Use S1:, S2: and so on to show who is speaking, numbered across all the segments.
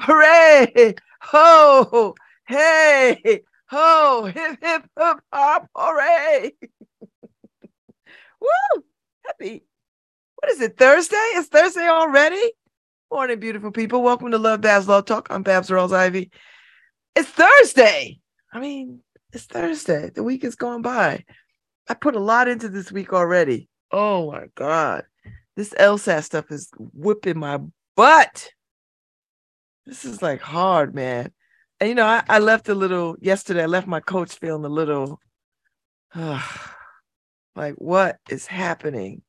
S1: hooray! Ho! Hey! Ho! Hip hip hip hop hooray! Woo! Happy. What is it? Thursday? It's Thursday already? Morning, beautiful people. Welcome to Love Babz Love Talk. I'm Babz Rawls-Ivy. It's Thursday. I mean, it's Thursday. The week is going by. I put a lot into this week already. Oh my God. This LSAT stuff is whipping my butt. This is like hard, man. And you know, I, I left a little yesterday. I left my coach feeling a little uh, like, what is happening?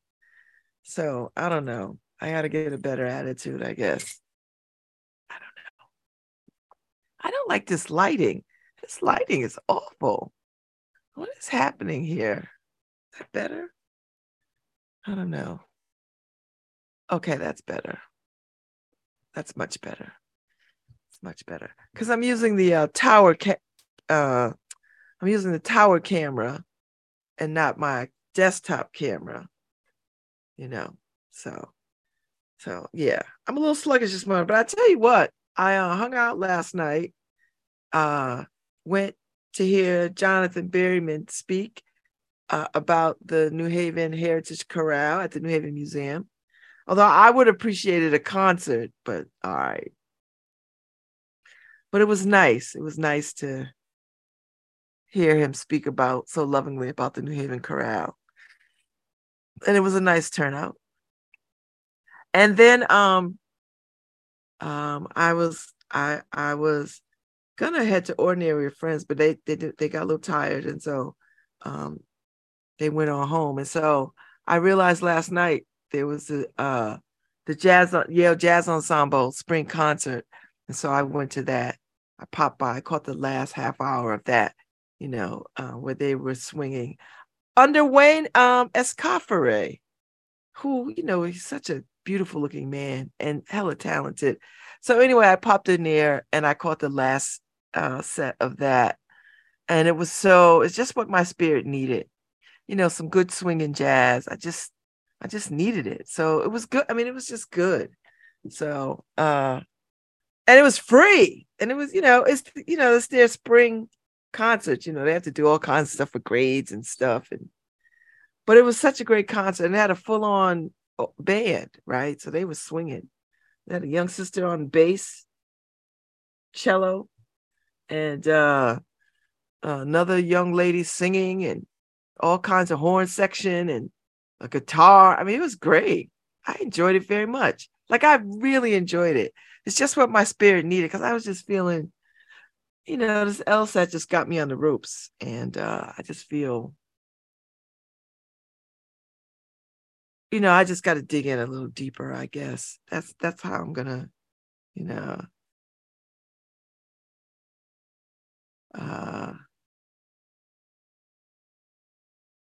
S1: So I don't know. I got to get a better attitude, I guess. I don't know. I don't like this lighting. This lighting is awful. What is happening here? Is that better? I don't know. Okay, that's better. That's much better. Much better because I'm using the uh, tower. Ca- uh, I'm using the tower camera, and not my desktop camera. You know, so so yeah, I'm a little sluggish this morning, but I tell you what, I uh, hung out last night. Uh, went to hear Jonathan Berryman speak uh, about the New Haven Heritage Chorale at the New Haven Museum. Although I would appreciate it a concert, but all right. But it was nice. It was nice to hear him speak about so lovingly about the New Haven Chorale. And it was a nice turnout. And then um um I was I I was gonna head to ordinary friends, but they they they got a little tired, and so um they went on home. And so I realized last night there was a uh the jazz Yale Jazz Ensemble spring concert, and so I went to that. I popped by, I caught the last half hour of that, you know, uh, where they were swinging under Wayne um Escoffery, who you know he's such a beautiful looking man and hella talented. So anyway, I popped in there and I caught the last uh, set of that, and it was so it's just what my spirit needed, you know, some good swinging jazz. I just I just needed it, so it was good. I mean, it was just good. So uh, and it was free, and it was you know it's you know it's their spring concert. You know they have to do all kinds of stuff for grades and stuff, and but it was such a great concert, and they had a full on band, right? So they were swinging. They had a young sister on bass, cello, and uh, another young lady singing, and all kinds of horn section and a guitar. I mean, it was great. I enjoyed it very much. Like I really enjoyed it. It's just what my spirit needed because I was just feeling, you know, this LSAT just got me on the ropes, and uh, I just feel you know, I just got to dig in a little deeper, I guess. That's that's how I'm gonna, you know, uh,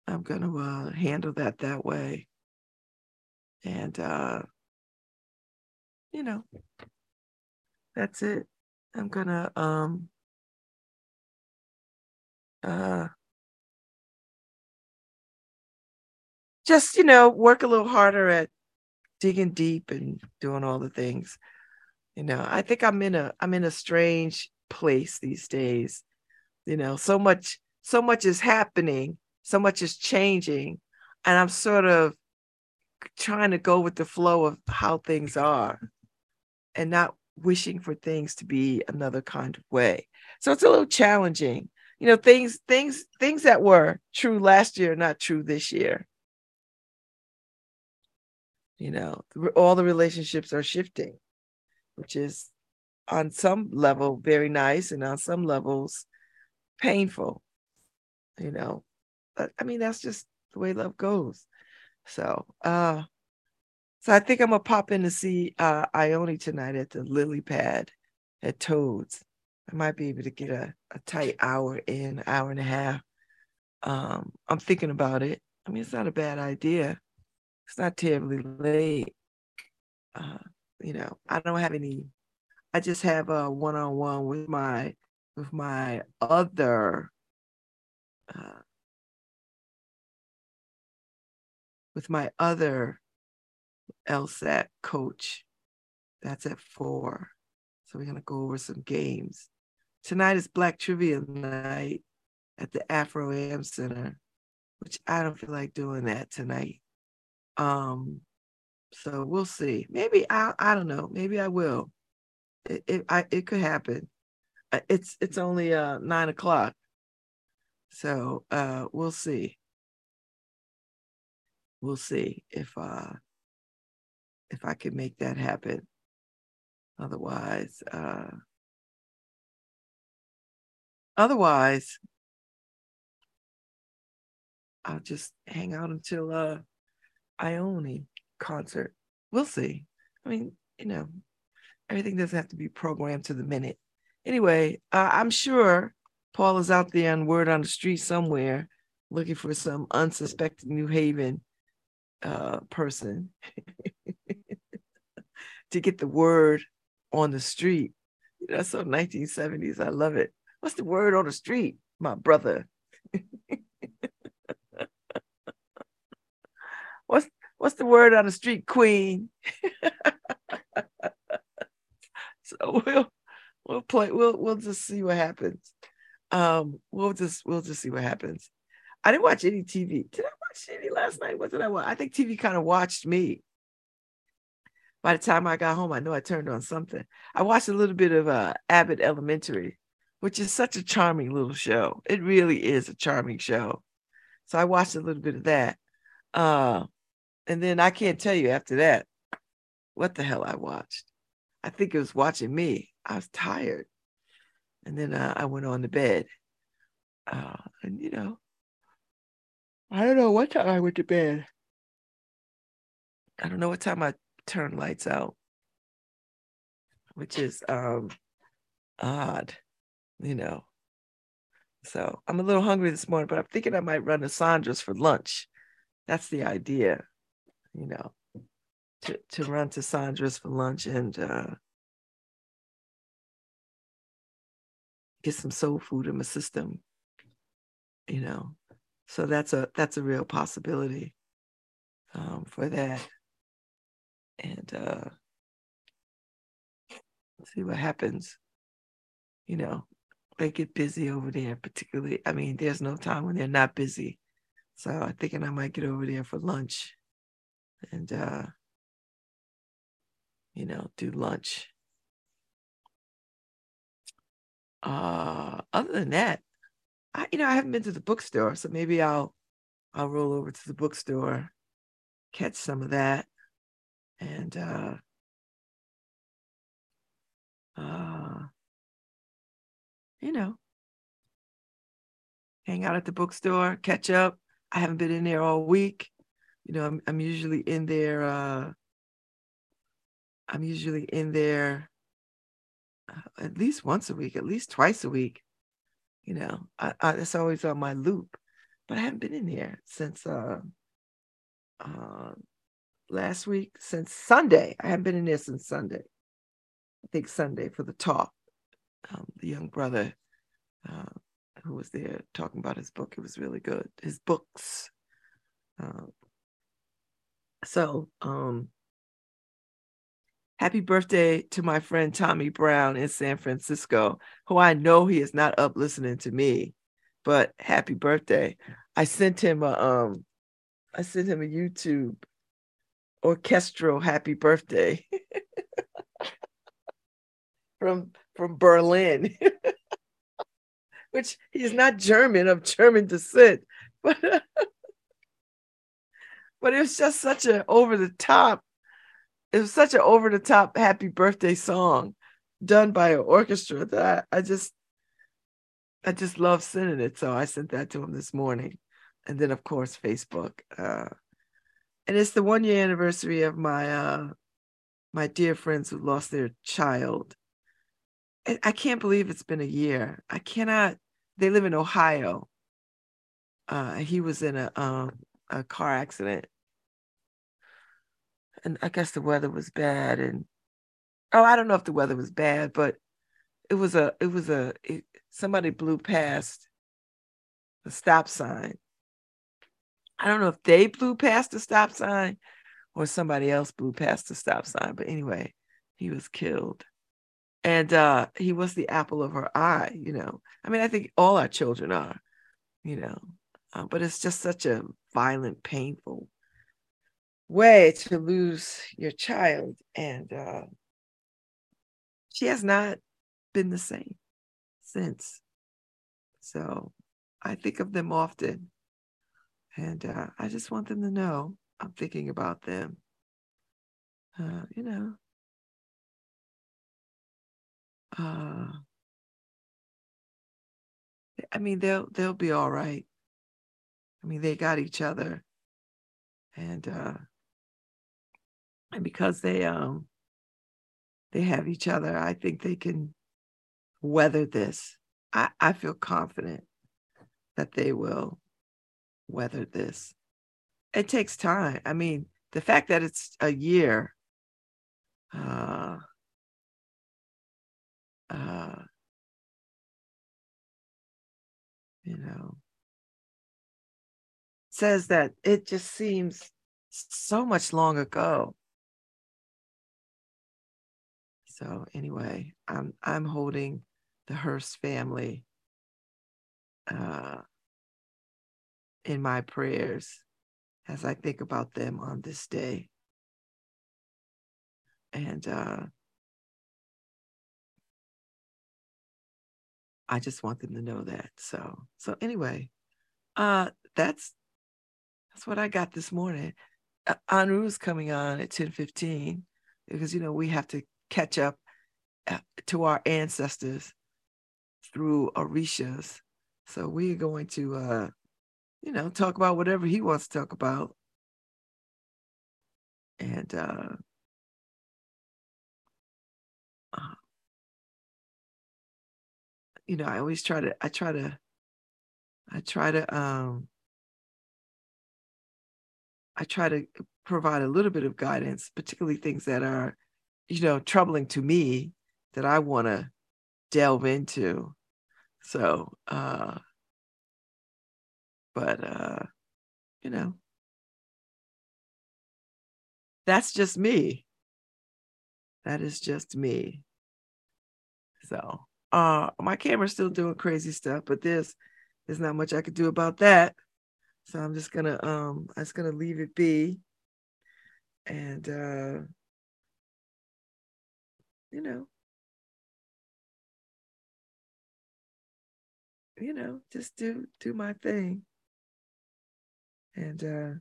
S1: I'm gonna uh, handle that that way, and uh, you know, that's it. I'm gonna um, uh, just you know work a little harder at digging deep and doing all the things you know i think i'm in a i'm in a strange place these days you know so much so much is happening so much is changing and i'm sort of trying to go with the flow of how things are and not wishing for things to be another kind of way. So it's a little challenging you know things things things that were true last year not true this year. You know all the relationships are shifting which is on some level very nice and on some levels painful you know but i mean that's just the way love goes. So uh so I think I'm gonna pop in to see uh, Ione tonight at the Lily Pad at Toads. I might be able to get a, a tight hour in, hour and a half. Um, I'm thinking about it. I mean, it's not a bad idea. It's not terribly late. Uh, you know, I don't have any. I just have a one-on-one with my with my other uh, with my other LSAT coach. That's at four. So we're gonna go over some games. Tonight is Black Trivia night at the Afro AM Center, which I don't feel like doing that tonight. Um, so we'll see. Maybe I I don't know. Maybe I will. It it, I, it could happen. Uh, it's it's only uh nine o'clock, so uh we'll see. We'll see if uh if I can make that happen. Otherwise, uh otherwise I'll just hang out until uh Ione concert. We'll see. I mean, you know, everything doesn't have to be programmed to the minute. Anyway, uh, I'm sure Paul is out there on word on the street somewhere looking for some unsuspecting New Haven uh, person to get the word on the street. That's so 1970s. I love it. What's the word on the street, my brother? what's what's the word on the street, queen? so we'll we'll play. We'll we'll just see what happens. Um, we'll just we'll just see what happens. I didn't watch any TV. Did I watch TV last night? What did I watch? I think TV kind of watched me. By the time I got home, I know I turned on something. I watched a little bit of uh, Abbott Elementary, which is such a charming little show. It really is a charming show. So I watched a little bit of that. Uh, and then I can't tell you after that what the hell I watched. I think it was watching me. I was tired. And then uh, I went on to bed. Uh, and, you know, I don't know what time I went to bed. I don't know what time I turned lights out, which is um odd, you know. So I'm a little hungry this morning, but I'm thinking I might run to Sandra's for lunch. That's the idea, you know, to, to run to Sandra's for lunch and uh, get some soul food in my system, you know. So that's a that's a real possibility um, for that. And uh, see what happens. You know, they get busy over there, particularly. I mean, there's no time when they're not busy. So I'm thinking I might get over there for lunch and uh, you know, do lunch. Uh other than that, I, you know, I haven't been to the bookstore, so maybe I'll I'll roll over to the bookstore, catch some of that, and uh, uh, you know, hang out at the bookstore, catch up. I haven't been in there all week. You know, I'm I'm usually in there. Uh, I'm usually in there uh, at least once a week, at least twice a week you know, I, I, it's always on my loop, but I haven't been in there since uh, uh, last week, since Sunday. I haven't been in there since Sunday. I think Sunday for the talk. Um, the young brother uh, who was there talking about his book, it was really good. His books. Uh, so, um, Happy birthday to my friend Tommy Brown in San Francisco, who I know he is not up listening to me, but happy birthday. I sent him a um I sent him a YouTube orchestral happy birthday from from Berlin. Which he is not German of German descent, but but it was just such an over the top it was such an over the top happy birthday song done by an orchestra that I, I just I just love sending it. So I sent that to him this morning. And then of course Facebook. Uh, and it's the one year anniversary of my uh my dear friends who lost their child. I, can't believe it's been a year. I cannot they live in Ohio. Uh he was in a um a car accident and I guess the weather was bad and oh I don't know if the weather was bad but it was a it was a it, somebody blew past the stop sign I don't know if they blew past the stop sign or somebody else blew past the stop sign. But anyway, he was killed. And uh, he was the apple of her eye, you know. I mean, I think all our children are, you know, uh, but it's just such a violent, painful way to lose your child. And uh, she has not been the same since. So I think of them often. And uh, I just want them to know I'm thinking about them. Uh, you know, uh, I mean, they'll they'll be all right. I mean, they got each other, and uh, and because they um they have each other, I think they can weather this. I I feel confident that they will weather this it takes time. I mean, the fact that it's a year, uh, uh, you know, says that it just seems so much long ago. So anyway, I'm I'm holding the Hearst family uh, in my prayers as I think about them on this day. And uh, I just want them to know that. So, so anyway, uh, that's that's what I got this morning. Uh, Anru's coming on at ten fifteen because you know we have to catch up uh, to our ancestors through Orishas. So we're going to uh, you know, talk about whatever he wants to talk about. And uh, uh, you know, I always try to I try to I try to um I try to provide a little bit of guidance, particularly things that are, you know, troubling to me that I want to delve into. So, uh but uh, you know, that's just me. That is just me. So uh my camera's still doing crazy stuff, but this there's not much I could do about that. So I'm just gonna um I'm just gonna leave it be. And uh you know, you know, just do do my thing and uh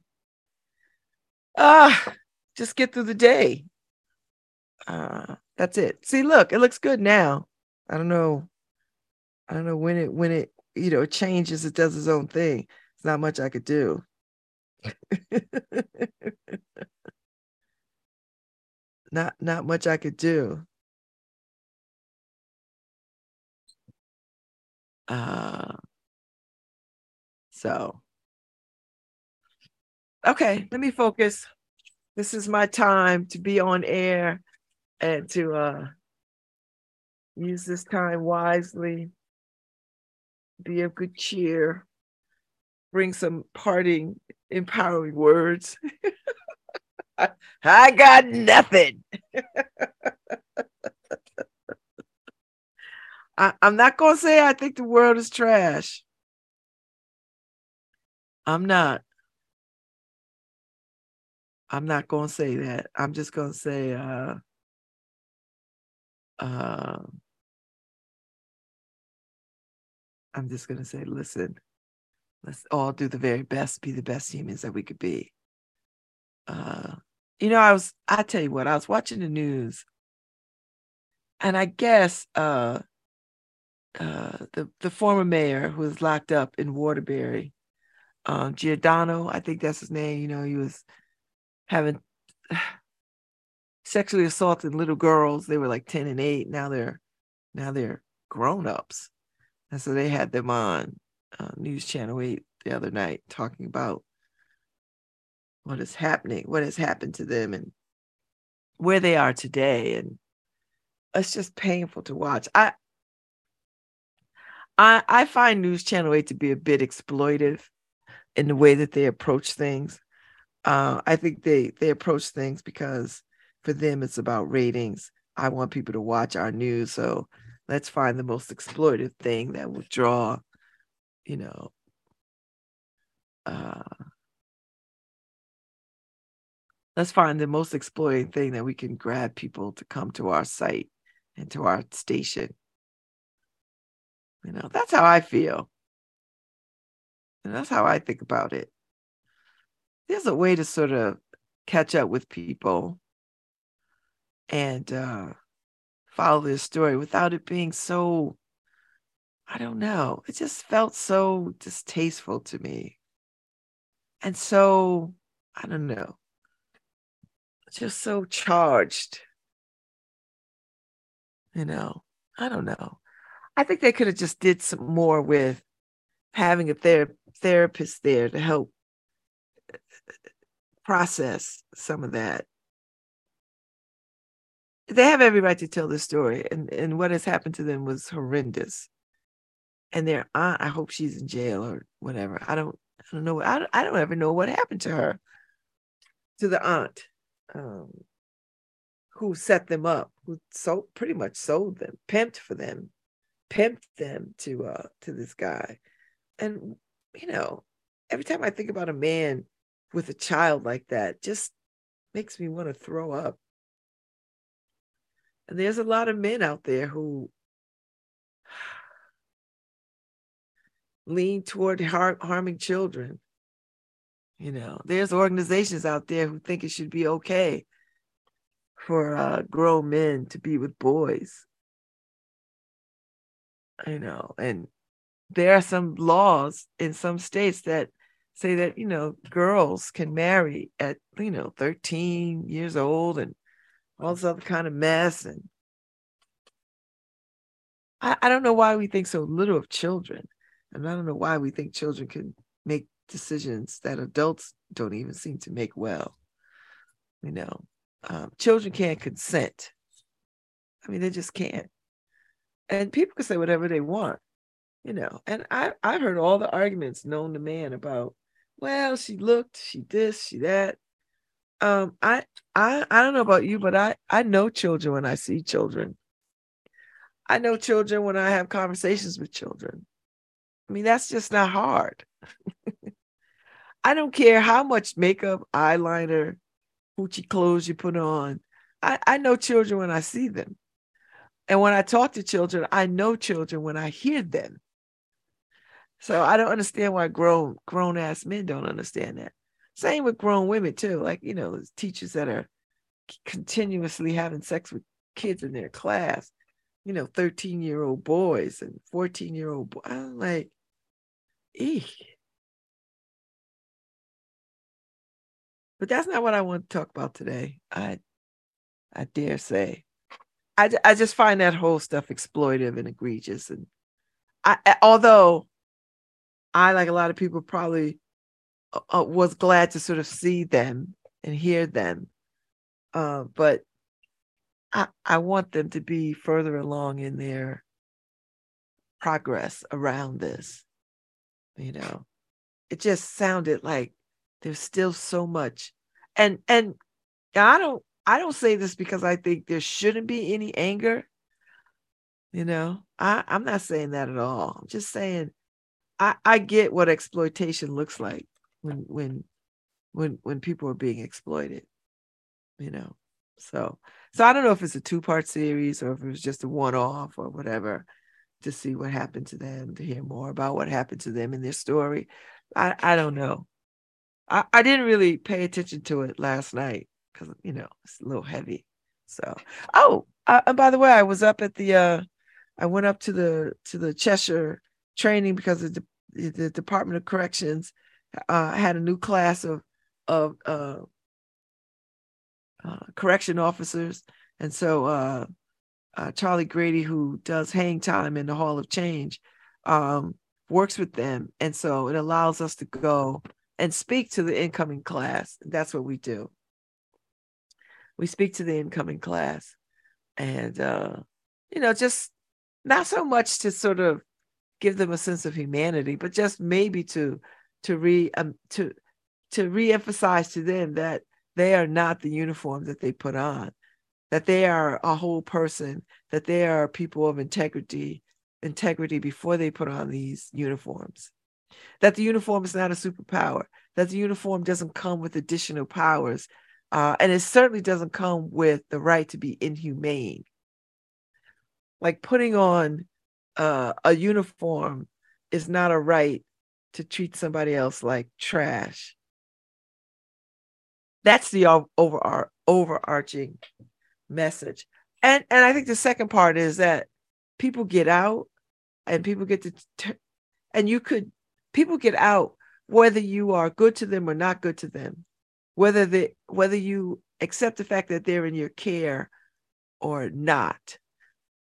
S1: ah just get through the day. Uh that's it. See look it looks good now. I don't know. I don't know when it when it you know changes it does its own thing. It's not much i could do. Not not much i could do. Uh so okay, let me focus. This is my time to be on air and to uh, use this time wisely, be of good cheer, bring some parting, empowering words. I got nothing. I, I'm not going to say I think the world is trash. I'm not. I'm not going to say that. I'm just going to say, uh, uh, I'm just going to say, listen, let's all do the very best, be the best humans that we could be. Uh, you know, I was, I tell you what, I was watching the news and I guess uh, uh, the, the former mayor who was locked up in Waterbury, um, Giordano, I think that's his name, you know, he was having sexually assaulted little girls. They were like 10 and 8. Now they're now they're grown-ups. And so they had them on uh, News Channel 8 the other night talking about what is happening, what has happened to them and where they are today. And it's just painful to watch. I I I find News Channel 8 to be a bit exploitive in the way that they approach things. Uh, I think they they approach things because for them it's about ratings. I want people to watch our news, so let's find the most exploitive thing that will draw, you know, uh, let's find the most exploiting thing that we can grab people to come to our site and to our station. You know, that's how I feel. And that's how I think about it. There's a way to sort of catch up with people and uh, follow their story without it being so, I don't know, it just felt so distasteful to me. And so, I don't know, just so charged. You know, I don't know. I think they could have just did some more with having a ther- therapist there to help process some of that. They have every right to tell the story, and, and what has happened to them was horrendous. And their aunt, I hope she's in jail or whatever. I don't, I don't know. I don't, I don't ever know what happened to her, to the aunt, um, who set them up, who sold pretty much sold them, pimped for them, pimped them to uh to this guy and you know, every time I think about a man with a child like that, just makes me want to throw up. And there's a lot of men out there who lean toward har- harming children. You know, there's organizations out there who think it should be okay for uh, grown men to be with boys. You know, and there are some laws in some states that say that you know girls can marry at you know 13 years old and all this other kind of mess and I, I don't know why we think so little of children and i don't know why we think children can make decisions that adults don't even seem to make well you know? Um, children can't consent. I mean they just can't. And people can say whatever they want you know? And i i heard all the arguments known to man about well she looked she this she that. Um i i i don't know about you but i i know children when i see children. I know children when i have conversations with children. I mean that's just not hard. I don't care how much makeup eyeliner hoochie clothes you put on. I i know children when i see them. And when i talk to children i know children when i hear them so I don't understand why grown grown ass men don't understand that. Same with grown women too. Like you know, teachers that are continuously having sex with kids in their class. You know, thirteen year old boys and fourteen year old. boys. I'm like, eek. But that's not what I want to talk about today. I, I dare say, I I just find that whole stuff exploitive and egregious. And I, although I, like a lot of people, probably uh, uh, was glad to sort of see them and hear them. Uh, but I, I want them to be further along in their progress around this. You know, it just sounded like there's still so much, and and I don't I don't say this because I think there shouldn't be any anger. You know, I I'm not saying that at all. I'm just saying I, I get what exploitation looks like when when when when people are being exploited, you know. So so I don't know if it's a two part series or if it was just a one off or whatever to see what happened to them, to hear more about what happened to them in their story. I, I don't know. I, I didn't really pay attention to it last night because you know it's a little heavy. So oh, uh, and by the way, I was up at the uh I went up to the to the Cheshire training because of the, the Department of Corrections uh, had a new class of of uh, uh, correction officers, and so uh, uh, Charlie Grady, who does hang time in the Hall of Change, um, works with them, and so it allows us to go and speak to the incoming class. That's what we do. We speak to the incoming class, and uh, you know, just not so much to sort of give them a sense of humanity, but just maybe to to re um, to to re-emphasize to them that they are not the uniform that they put on that they are a whole person that they are people of integrity integrity before they put on these uniforms. That the uniform is not a superpower that the uniform doesn't come with additional powers uh, and it certainly doesn't come with the right to be inhumane. Like putting on uh, a uniform is not a right to treat somebody else like trash. That's the over overarching message. And and I think the second part is that people get out and people get to t- and you could people get out whether you are good to them or not good to them whether they whether you accept the fact that they're in your care or not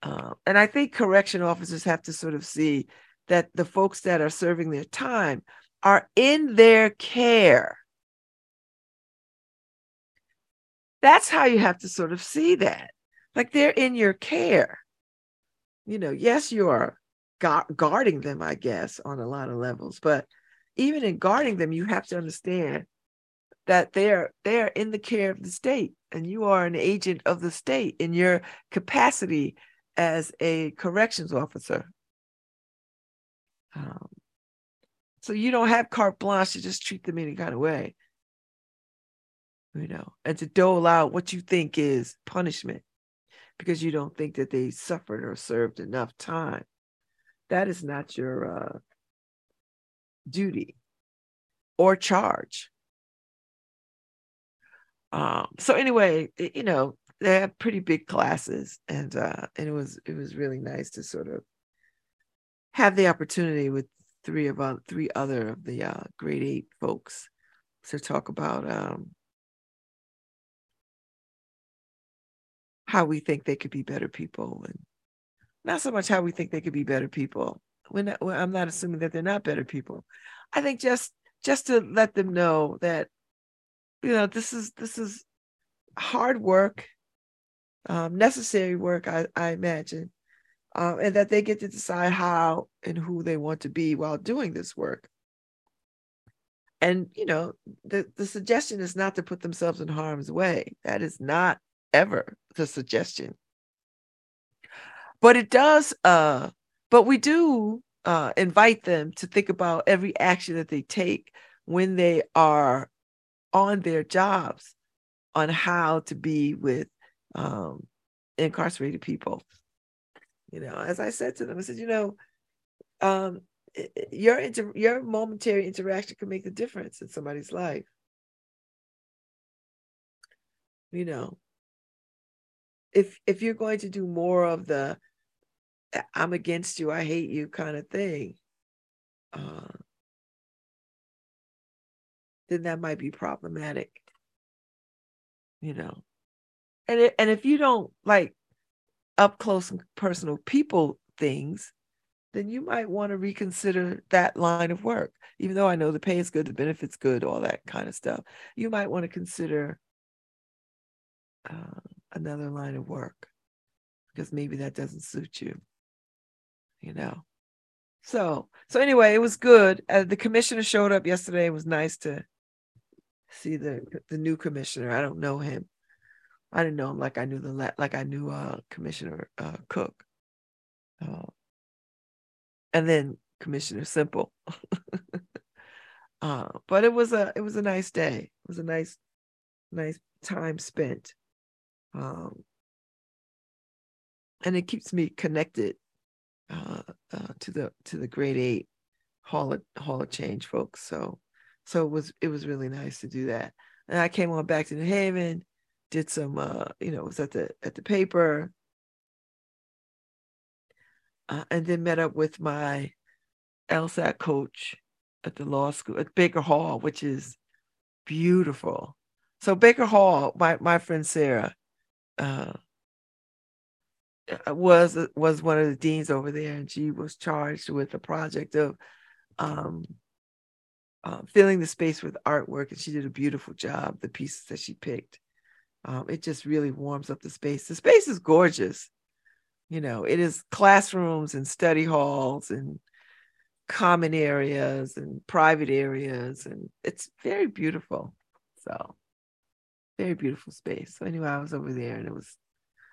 S1: uh, and I think correction officers have to sort of see that the folks that are serving their time are in their care. That's how you have to sort of see that. Like they're in your care. You know, yes, you are gu- guarding them, I guess, on a lot of levels, but even in guarding them, you have to understand that they're they're in the care of the state and you are an agent of the state in your capacity as a corrections officer. Um, so you don't have carte blanche to just treat them any kind of way, you know, and to dole out what you think is punishment because you don't think that they suffered or served enough time. That is not your uh, duty or charge. Um, so anyway, you know, they have pretty big classes and uh and it was it was really nice to sort of have the opportunity with three of uh, three other of the uh grade eight folks to talk about um how we think they could be better people and not so much how we think they could be better people. When i'm not assuming that they're not better people. I think just just to let them know that you know this is this is hard work um, necessary work, I, I imagine, um, and that they get to decide how and who they want to be while doing this work. And you know, the the suggestion is not to put themselves in harm's way. That is not ever the suggestion. But it does. Uh, but we do uh, invite them to think about every action that they take when they are on their jobs on how to be with um, incarcerated people. You know, as I said to them, I said, you know, um, your inter- your momentary interaction can make the difference in somebody's life. You know, if if you're going to do more of the "I'm against you, I hate you" kind of thing, uh, then that might be problematic. You know, and it, and if you don't like up close and personal people things, then you might want to reconsider that line of work. Even though I know the pay is good, the benefits good, all that kind of stuff, you might want to consider uh, another line of work because maybe that doesn't suit you. You know. So so anyway, it was good. Uh, the commissioner showed up yesterday. It was nice to see the the new commissioner. I don't know him, I didn't know him like I knew the like I knew uh, Commissioner uh, Cook, uh, and then Commissioner Semple. uh, but it was a it was a nice day. It was a nice nice time spent, um, and it keeps me connected uh, uh, to the to the grade eight hall of hall of change folks. So so it was it was really nice to do that. And I came on back to New Haven did some uh you know was at the at the paper. Uh, and then met up with my LSAT coach at the law school at Baker Hall which is beautiful. So Baker Hall my my friend Sarah uh was was one of the deans over there and she was charged with the project of um uh, filling the space with artwork and she did a beautiful job the pieces that she picked um, it just really warms up the space. The space is gorgeous. You know, it is classrooms and study halls and common areas and private areas, and it's very beautiful. So, very beautiful space. So anyway, I was over there, and it was.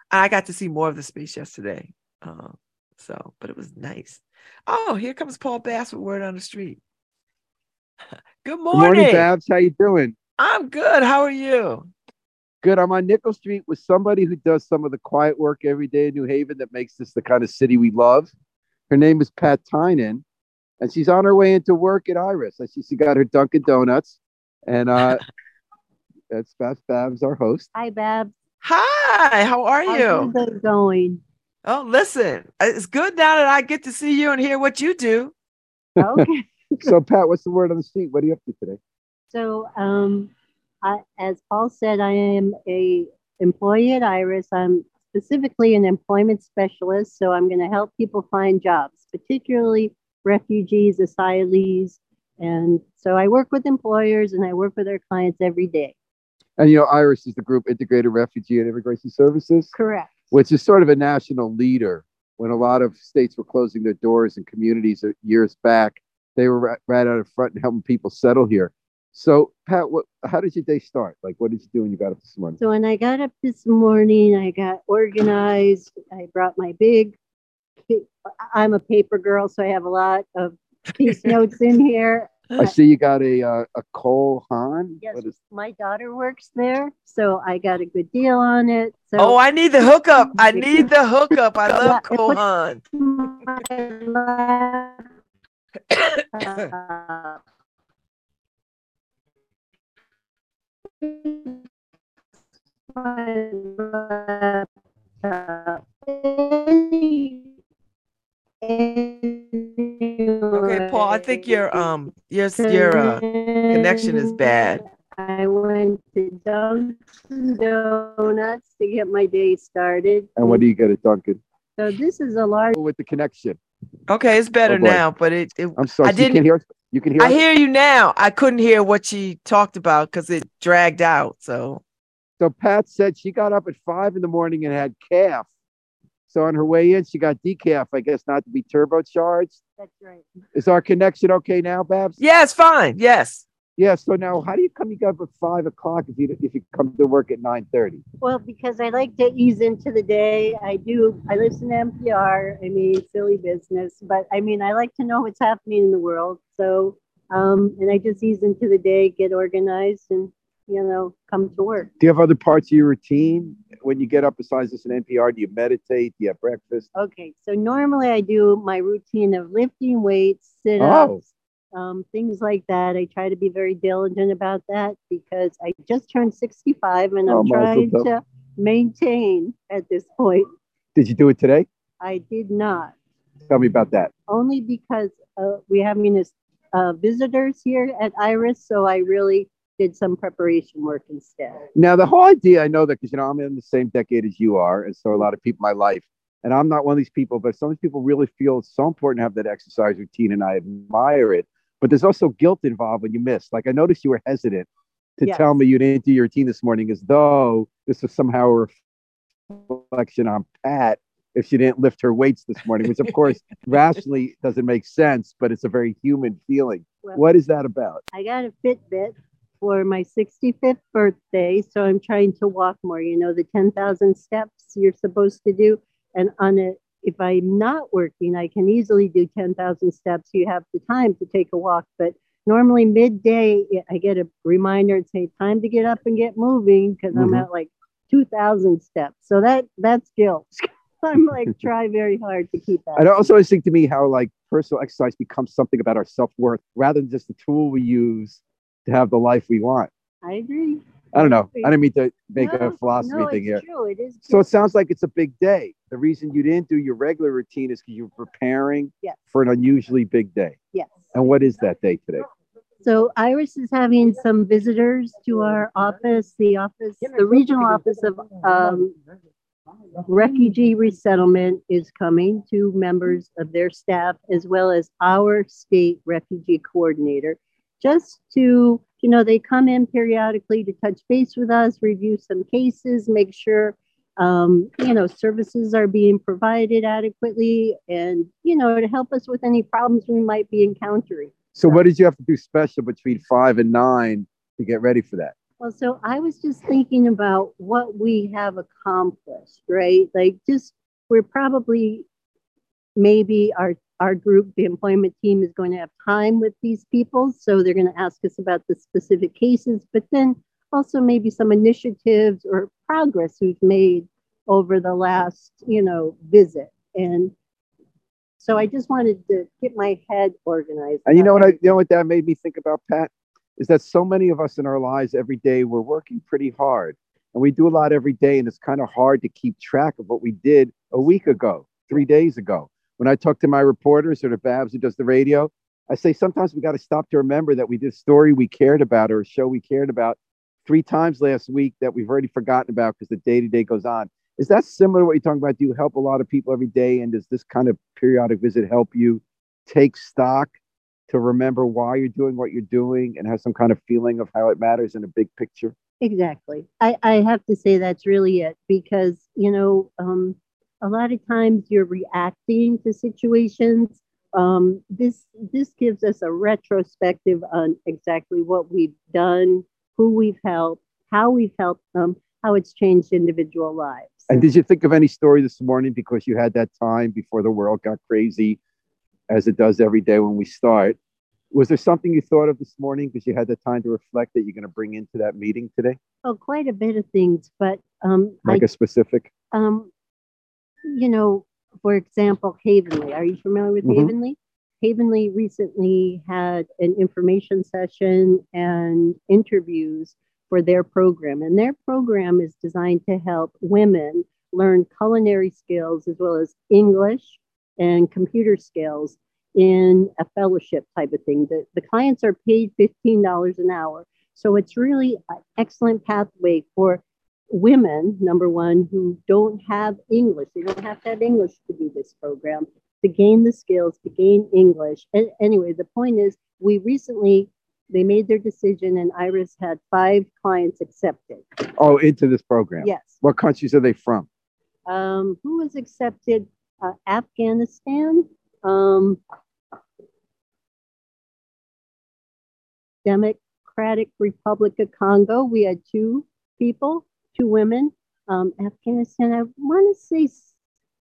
S1: I got to see more of the space yesterday. Uh, so, but it was nice. Oh, here comes Paul Bass with Word on the Street. Good morning.
S2: Good morning, Babz. How you doing?
S1: I'm good. How are you?
S2: Good. I'm on Nicoll Street with somebody who does some of the quiet work every day in New Haven that makes this the kind of city we love. Her name is Pat Tynan, and she's on her way into work at Iris. I see she got her Dunkin' Donuts, and uh, that's Babz. Babz, our host.
S3: Hi, Babz.
S1: Hi. How are you?
S3: How's it going?
S1: Oh, listen, it's good now that I get to see you and hear what you do.
S3: Okay.
S2: so, Pat, what's the word on the street? What are you up to today?
S3: so, um, I, as Paul said, I am a employee at Iris. I'm specifically an employment specialist, so I'm going to help people find jobs, particularly refugees, asylees, and so I work with employers and I work with their clients every day.
S2: And you know, Iris is the group Integrated Refugee and Immigration Services,
S3: Correct.
S2: which is sort of a national leader. When a lot of states were closing their doors and communities years back, they were right, right out in front and helping people settle here. So, Pat, what? How did your day start? Like, what did you do when you got up this morning?
S3: So when I got up this morning, I got organized. I brought my big. I'm a paper girl, so I have a lot of piece notes in here.
S2: I see you got a uh, a Cole Haan.
S3: Yes,
S2: What is-
S3: my daughter works there, so I got a good deal on it. So
S1: Oh, I need the hookup. I need the hookup. I love
S3: Yeah, it my laptop. My.
S1: Okay, Paul. I think your um your your uh connection is bad.
S3: I went to Dunkin' Donuts to get my day started.
S2: and what do you get at Dunkin'?
S3: So this is a large.
S2: With the connection.
S1: Okay, it's better
S2: Oh, boy.
S1: now, but it, it
S2: I'm sorry.
S1: I
S2: so you
S1: didn't-
S2: can hear. us? You can hear.
S1: I
S2: us?
S1: hear you now. I couldn't hear what she talked about because it dragged out. So
S2: So Pat said she got up at five in the morning and had calf. So on her way in, she got decaf. I guess not to be turbocharged.
S3: That's right.
S2: Is our connection okay now, Babz?
S1: yeah, it's fine. Yes.
S2: Yeah. So now, how do you come? You got up at five o'clock if you if you come to work at nine thirty.
S3: Well, because I like to ease into the day. I do. I listen to NPR. I mean, silly business, but I mean, I like to know what's happening in the world. So, um, and I just ease into the day, get organized, and you know, come to work.
S2: Do you have other parts of your routine when you get up besides this in NPR? Do you meditate? Do you have breakfast?
S3: Okay, so normally I do my routine of lifting weights, sit
S2: Oh.
S3: Um, things like that. I try to be very diligent about that because I just turned 65 and
S2: Oh,
S3: I'm
S2: mazel
S3: trying to maintain at this point.
S2: Did you do it today?
S3: I did not,
S2: Tell me about that.
S3: only because uh, we're having uh, visitors here at Iris, so I really did some preparation work instead.
S2: Now, the whole idea, I know that because, you know, I'm in the same decade as you are. And so a lot of people in my life, and I'm not one of these people, but some of these people really feel it's so important to have that exercise routine, and I admire it. But there's also guilt involved when you miss. Like I noticed you were hesitant to
S3: Yes.
S2: tell me you didn't do your routine this morning as though this was somehow a reflection on Pat if she didn't lift her weights this morning, which of course rationally doesn't make sense, but it's a very human feeling.
S3: Well,
S2: What is that about?
S3: I got a Fitbit for my 65th birthday, so I'm trying to walk more. You know, the 10,000 steps you're supposed to do, and on it, if I'm not working, I can easily do 10,000 steps. You have the time to take a walk, but normally midday, I get a reminder and say time to get up and get moving because I'm
S2: Mhm.
S3: at like 2,000 steps. So that that's guilt. I'm like try very hard to keep that.
S2: And also always think to me how like personal exercise becomes something about our self-worth rather than just the tool we use to have the life we want.
S3: I agree.
S2: I don't know. I didn't mean to make
S3: No,
S2: a philosophy
S3: no,
S2: thing here.
S3: True, it is.
S2: So it sounds like it's a big day. The reason you didn't do your regular routine is because you're preparing
S3: Yes.
S2: for an unusually big day.
S3: yes.
S2: And what is that day today?
S3: So Iris is having some visitors to our office, the office, the regional office of um, refugee resettlement is coming to members of their staff as well as our state refugee coordinator, just to, you know, they come in periodically to touch base with us, review some cases, make sure um, you know, services are being provided adequately and, you know, to help us with any problems we might be encountering.
S2: So, what did you have to do special between five and nine to get ready for that?
S3: Well, so I was just thinking about what we have accomplished, right? Like, just we're probably maybe our our group, the employment team, is going to have time with these people, so they're going to ask us about the specific cases, but then also maybe some initiatives or progress we've made over the last, you know, visit. And so I just wanted to get my head organized.
S2: And you know what I, you know what that made me think about, Pat, is that so many of us in our lives every day we're working pretty hard, and we do a lot every day, and it's kind of hard to keep track of what we did a week ago, three days ago. When I talk to my reporters or the Babz who does the radio, I say sometimes we got to stop to remember that we did a story we cared about or a show we cared about three times last week that we've already forgotten about because the day to day goes on. Is that similar to what you're talking about? Do you help a lot of people every day? And does this kind of periodic visit help you take stock to remember why you're doing what you're doing and have some kind of feeling of how it matters in a big picture?
S3: Exactly. I, I have to say that's really it because, you know, um, a lot of times you're reacting to situations. Um, this this gives us a retrospective on exactly what we've done, who we've helped, how we've helped them, how it's changed individual lives.
S2: And did you think of any story this morning because you had that time before the world got crazy, as it does every day when we start? Was there something you thought of this morning because you had the time to reflect that you're going to bring into that meeting today?
S3: Oh, quite a bit of things, but um,
S2: like
S3: I,
S2: a specific?
S3: Um, you know, for example, Havenly. Are you familiar with
S2: Mhm.
S3: Havenly? Havenly recently had an information session and interviews for their program. And their program is designed to help women learn culinary skills as well as English and computer skills in a fellowship type of thing. The, the clients are paid $15 an hour. So it's really an excellent pathway for women, number one, who don't have English. They don't have to have English to do this program, to gain the skills, to gain English. And anyway, the point is, we recently they made their decision, and Iris had five clients accepted.
S2: Oh, into this program.
S3: Yes.
S2: What countries are they from?
S3: Um, who was accepted? Uh, Afghanistan. Um, Democratic Republic of Congo. We had two people, two women. Um, Afghanistan. I want to say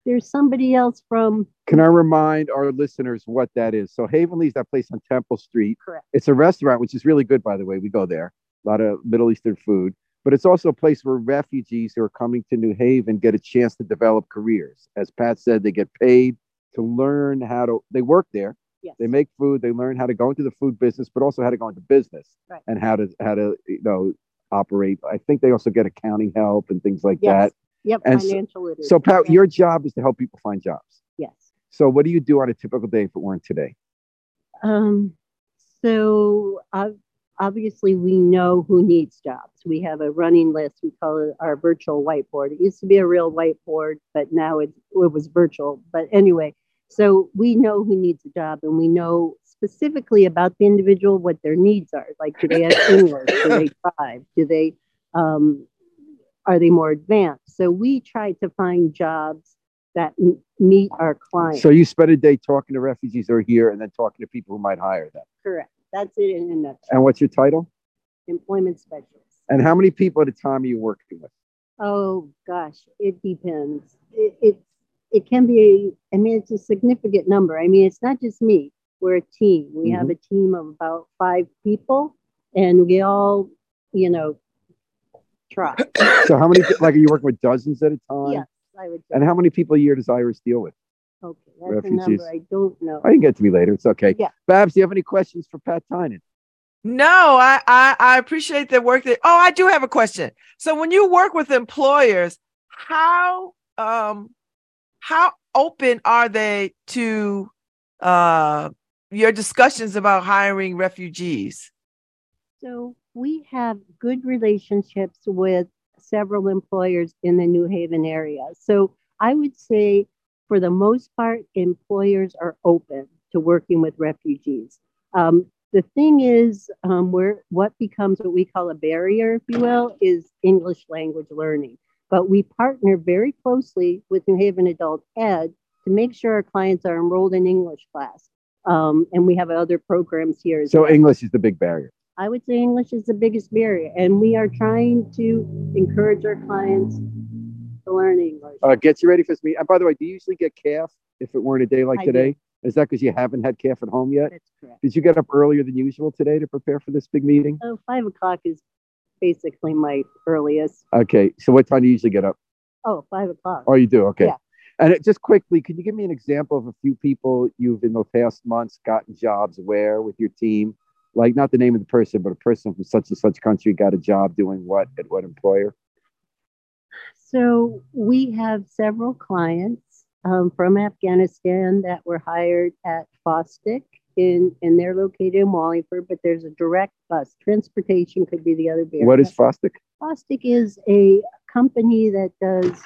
S3: there's somebody else from
S2: Can I remind our listeners what that is? So Havenly's that place on Temple Street.
S3: correct.
S2: It's a restaurant, which is really good, by the way. We go there. A lot of Middle Eastern food. But it's also a place where refugees who are coming to New Haven get a chance to develop careers. As Pat said, they get paid to learn how to, they work there.
S3: Yes.
S2: They make food. They learn how to go into the food business, but also how to go into business
S3: Right.
S2: and how to, how to, you know, operate. I think they also get accounting help and things like
S3: Yes.
S2: that.
S3: Yep.
S2: And so-
S3: financial literacy.
S2: So, Pat,
S3: Yeah.
S2: your job is to help people find jobs.
S3: yes.
S2: So, what do you do on a typical day if it weren't today?
S3: Um, so uh, obviously we know who needs jobs. We have a running list. We call it our virtual whiteboard. It used to be a real whiteboard, but now it, it was virtual. But anyway, so we know who needs a job and we know specifically about the individual what their needs are. Like, do they have English? Do they drive? Do they, um, are they more advanced? So we try to find jobs that m- meet our clients.
S2: So, you spend a day talking to refugees who are here and then talking to people who might hire them.
S3: Correct. That's it in a nutshell.
S2: And what's your title?
S3: Employment specialist.
S2: And how many people at a time are you working with?
S3: Oh gosh, it depends. It, it it can be. I mean, it's a significant number. I mean, it's not just me. We're a team. We have a team of about five people, and we all, you know, try.
S2: So, how many, like, are you working with dozens at a time?
S3: yes, I would. Say.
S2: And how many people a year does Iris deal with?
S3: okay, that's a number I don't know.
S2: I can get to me later. It's okay.
S3: Yeah.
S2: Babz, do you have any questions for Pat Tynan?
S1: No, I, I I appreciate the work that. Oh, I do have a question. So when you work with employers, how um how open are they to uh your discussions about hiring refugees?
S3: So we have good relationships with several employers in the New Haven area. So I would say, for the most part, employers are open to working with refugees. Um, the thing is, um, where what becomes what we call a barrier, if you will, is English language learning. but we partner very closely with New Haven Adult Ed to make sure our clients are enrolled in English class. Um, and we have other programs here. As
S2: So
S3: well.
S2: English is the big barrier.
S3: I would say English is the biggest barrier, and we are trying to encourage our clients to learn English.
S2: Uh, gets you ready for this meeting. And by the way, do you usually get calf if it weren't a day like
S3: I do.
S2: today? Is that because you haven't had calf at home yet?
S3: That's correct.
S2: Did you get up earlier than usual today to prepare for this big meeting?
S3: So five o'clock is basically my earliest.
S2: Okay. So what time do you usually get up?
S3: Oh, five o'clock.
S2: Oh, you do? Okay.
S3: Yeah.
S2: And it, just quickly, can you give me an example of a few people you've in the past months gotten jobs where with your team? Like not the name of the person, but a person from such and such country got a job doing what at what employer?
S3: So we have several clients um, from Afghanistan that were hired at Fosdick in, and they're located in Wallingford, but there's a direct bus. Transportation could be the other barrier.
S2: What is Fosdick?
S3: Fosdick is a company that does,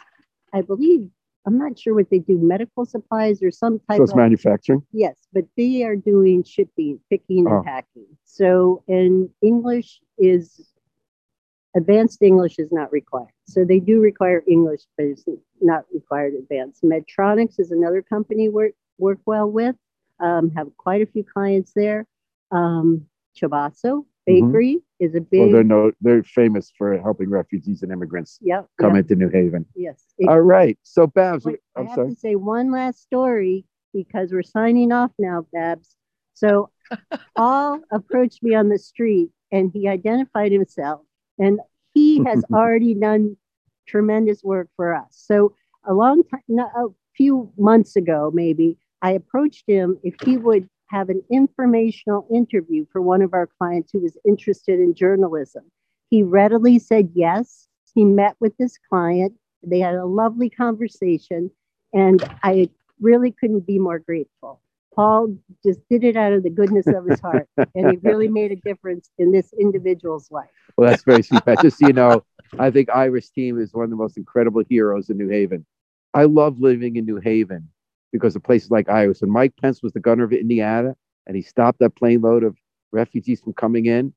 S3: I believe, I'm not sure what they do, medical supplies or some type
S2: So it's
S3: of
S2: manufacturing.
S3: Yes, but they are doing shipping, picking,
S2: Oh.
S3: and packing. So, and English is advanced English is not required. So they do require English, but it's not required advanced. Medtronics is another company work work well with. Um, have quite a few clients there. Um, Bakery is a
S2: Mm-hmm. Well,
S3: big.
S2: they're no, they're famous for helping refugees and immigrants
S3: yep.
S2: come
S3: yep,
S2: into New Haven.
S3: Yes.
S2: All right. So Babz,
S3: Wait, I
S2: I'm
S3: have
S2: sorry.
S3: to say one last story because we're signing off now, Babz. So Paul approached me on the street and he identified himself and he has already done tremendous work for us. So a long time, a few months ago, maybe I approached him if he would have an informational interview for one of our clients who was interested in journalism. He readily said yes. He met with this client. They had a lovely conversation, and I really couldn't be more grateful. Paul just did it out of the goodness of his heart, and he really made a difference in this individual's life.
S2: Well, that's very sweet, Pat. Just so you know, I think Irish team is one of the most incredible heroes in New Haven. I love living in New Haven because of places like Iris. When Mike Pence was the governor of Indiana and he stopped that plane load of refugees from coming in,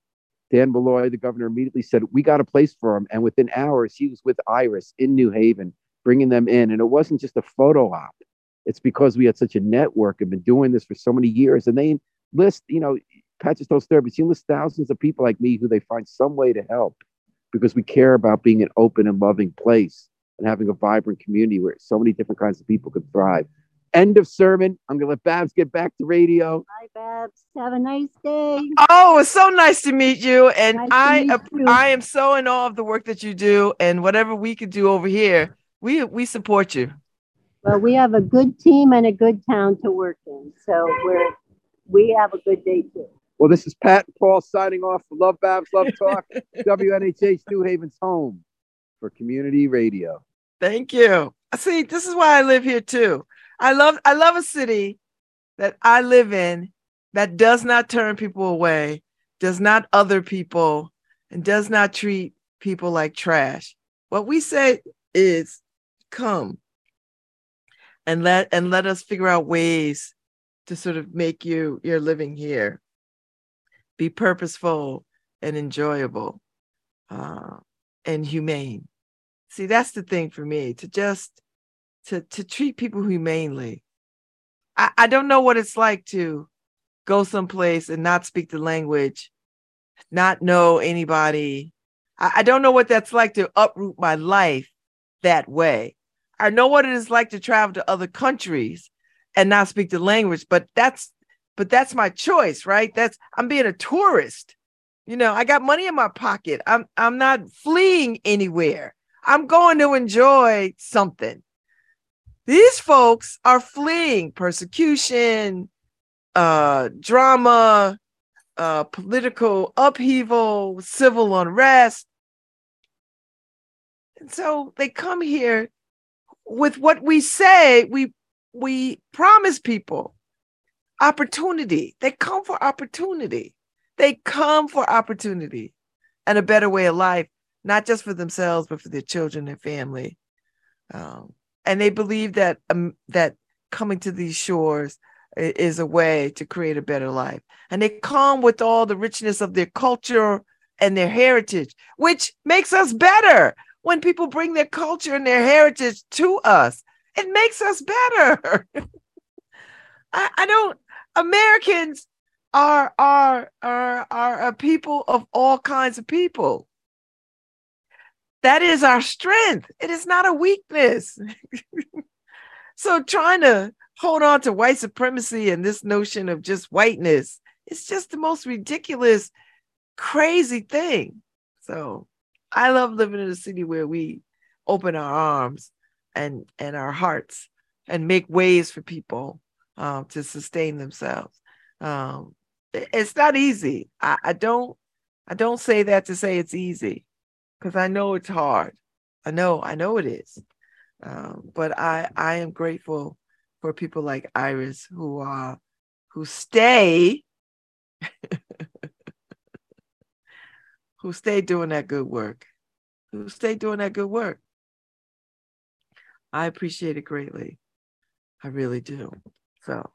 S2: Dan Malloy, the governor, immediately said, We got a place for him. And within hours, he was with Iris in New Haven, bringing them in. And it wasn't just a photo op, it's because we had such a network and been doing this for so many years. And they list, you know, Pat just told story, but thousands of people like me who they find some way to help because we care about being an open and loving place and having a vibrant community where so many different kinds of people could thrive. End of sermon. I'm going to let Babz get back to radio.
S3: Bye, Babz. Have a nice day.
S1: Oh, it's so nice to meet you. And
S3: Nice
S1: I
S3: meet
S1: ap-
S3: you.
S1: I am so in awe of the work that you do and whatever we could do over here, we we support you.
S3: Well, we have a good team and a good town to work in, so we're we have a good day too.
S2: Well, this is Pat and Paul signing off for Love Babz, Love Talk, WNHH New Haven's home for community radio.
S1: Thank you. See, this is why I live here too. I love I love a city that I live in that does not turn people away, does not other people, and does not treat people like trash. What we say is come and let and let us figure out ways to sort of make you your living here be purposeful and enjoyable uh, and humane see that's the thing for me to just to to treat people humanely. I, I don't know what it's like to go someplace and not speak the language not know anybody. I, I don't know what that's like to uproot my life that way. I know what it is like to travel to other countries and not speak the language but that's but that's my choice right? That's i'm being a tourist. You know i got money in my pocket. I'm i'm not fleeing anywhere. I'm going to enjoy something. These folks are fleeing persecution, uh, drama, uh, political upheaval, civil unrest. And so they come here with what we say we we promise people opportunity. They come for opportunity. They come for opportunity and a better way of life not just for themselves but for their children and family um, and they believe that um, that coming to these shores is a way to create a better life and they come with all the richness of their culture and their heritage which makes us better when people bring their culture and their heritage to us. It makes us better. I, I don't Americans are are are are a people of all kinds of people. That is our strength. It is not a weakness. so trying to hold on to white supremacy and this notion of just whiteness, it's just the most ridiculous, crazy thing. So I love living in a city where we open our arms and and our hearts and make ways for people um, to sustain themselves. Um, it's not easy. I, I don't I don't say that to say it's easy because I know it's hard. I know I know it is. Um, but I I am grateful for people like Iris who uh who stay who stay doing that good work. Who stay doing that good work. I appreciate it greatly. I really do. So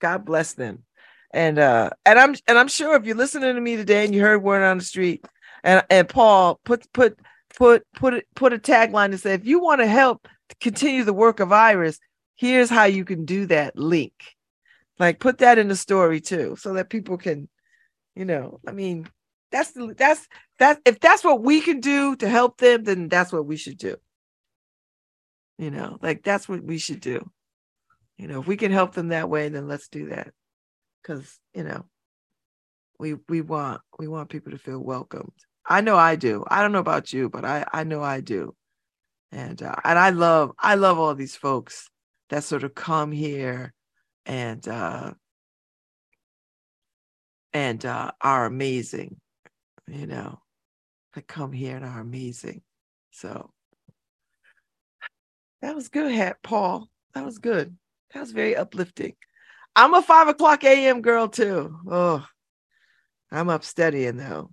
S1: God bless them. And uh and I'm and I'm sure if you're listening to me today and you heard word on the street and and Paul put put put put put a tagline to say if you want to help continue the work of Iris, here's how you can do that link. Like put that in the story too, so that people can, you know, I mean, that's that's that if that's what we can do to help them, then that's what we should do. You know, like that's what we should do. You know, if we can help them that way, then let's do that. Cause, you know, we we want we want people to feel welcomed. I know I do. I don't know about you, but I I know I do. And uh, and I love I love all these folks that sort of come here and uh and uh are amazing, you know, that come here and are amazing. So that was good, hat Paul. That was good. That was very uplifting. I'm a five o'clock a.m. girl too. Oh, I'm up studying though.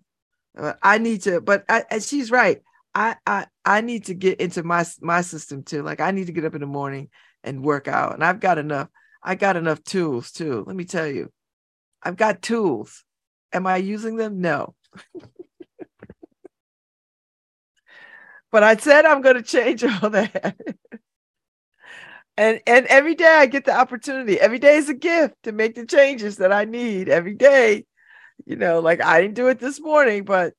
S1: Uh, I need to, but I, and she's right. I, I I need to get into my my system too. Like I need to get up in the morning and work out, and I've got enough. I got enough tools too. Let me tell you, I've got tools. Am I using them? No. but I said I'm going to change all that. and and every day I get the opportunity. Every day is a gift to make the changes that I need. Every day, you know, like I didn't do it this morning, but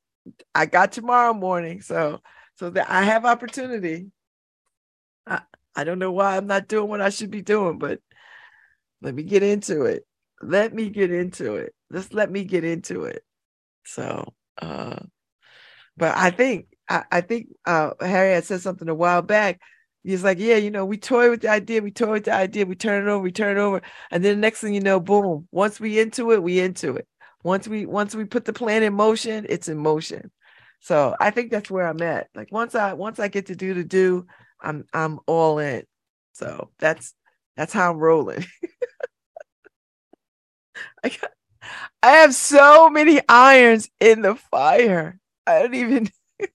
S1: I got tomorrow morning. So so that I have opportunity. I, I don't know why I'm not doing what I should be doing, but let me get into it. Let me get into it. Just let me get into it. So uh but I think I, I think uh Harry had said something a while back. He's like, yeah, you know, we toy with the idea, we toy with the idea, we turn it over, we turn it over, and then the next thing you know, boom! Once we into it, we into it. Once we once we put the plan in motion, it's in motion. So I think that's where I'm at. Like once I once I get to do the do, I'm I'm all in. So that's that's how I'm rolling. I got, I have so many irons in the fire. I don't even and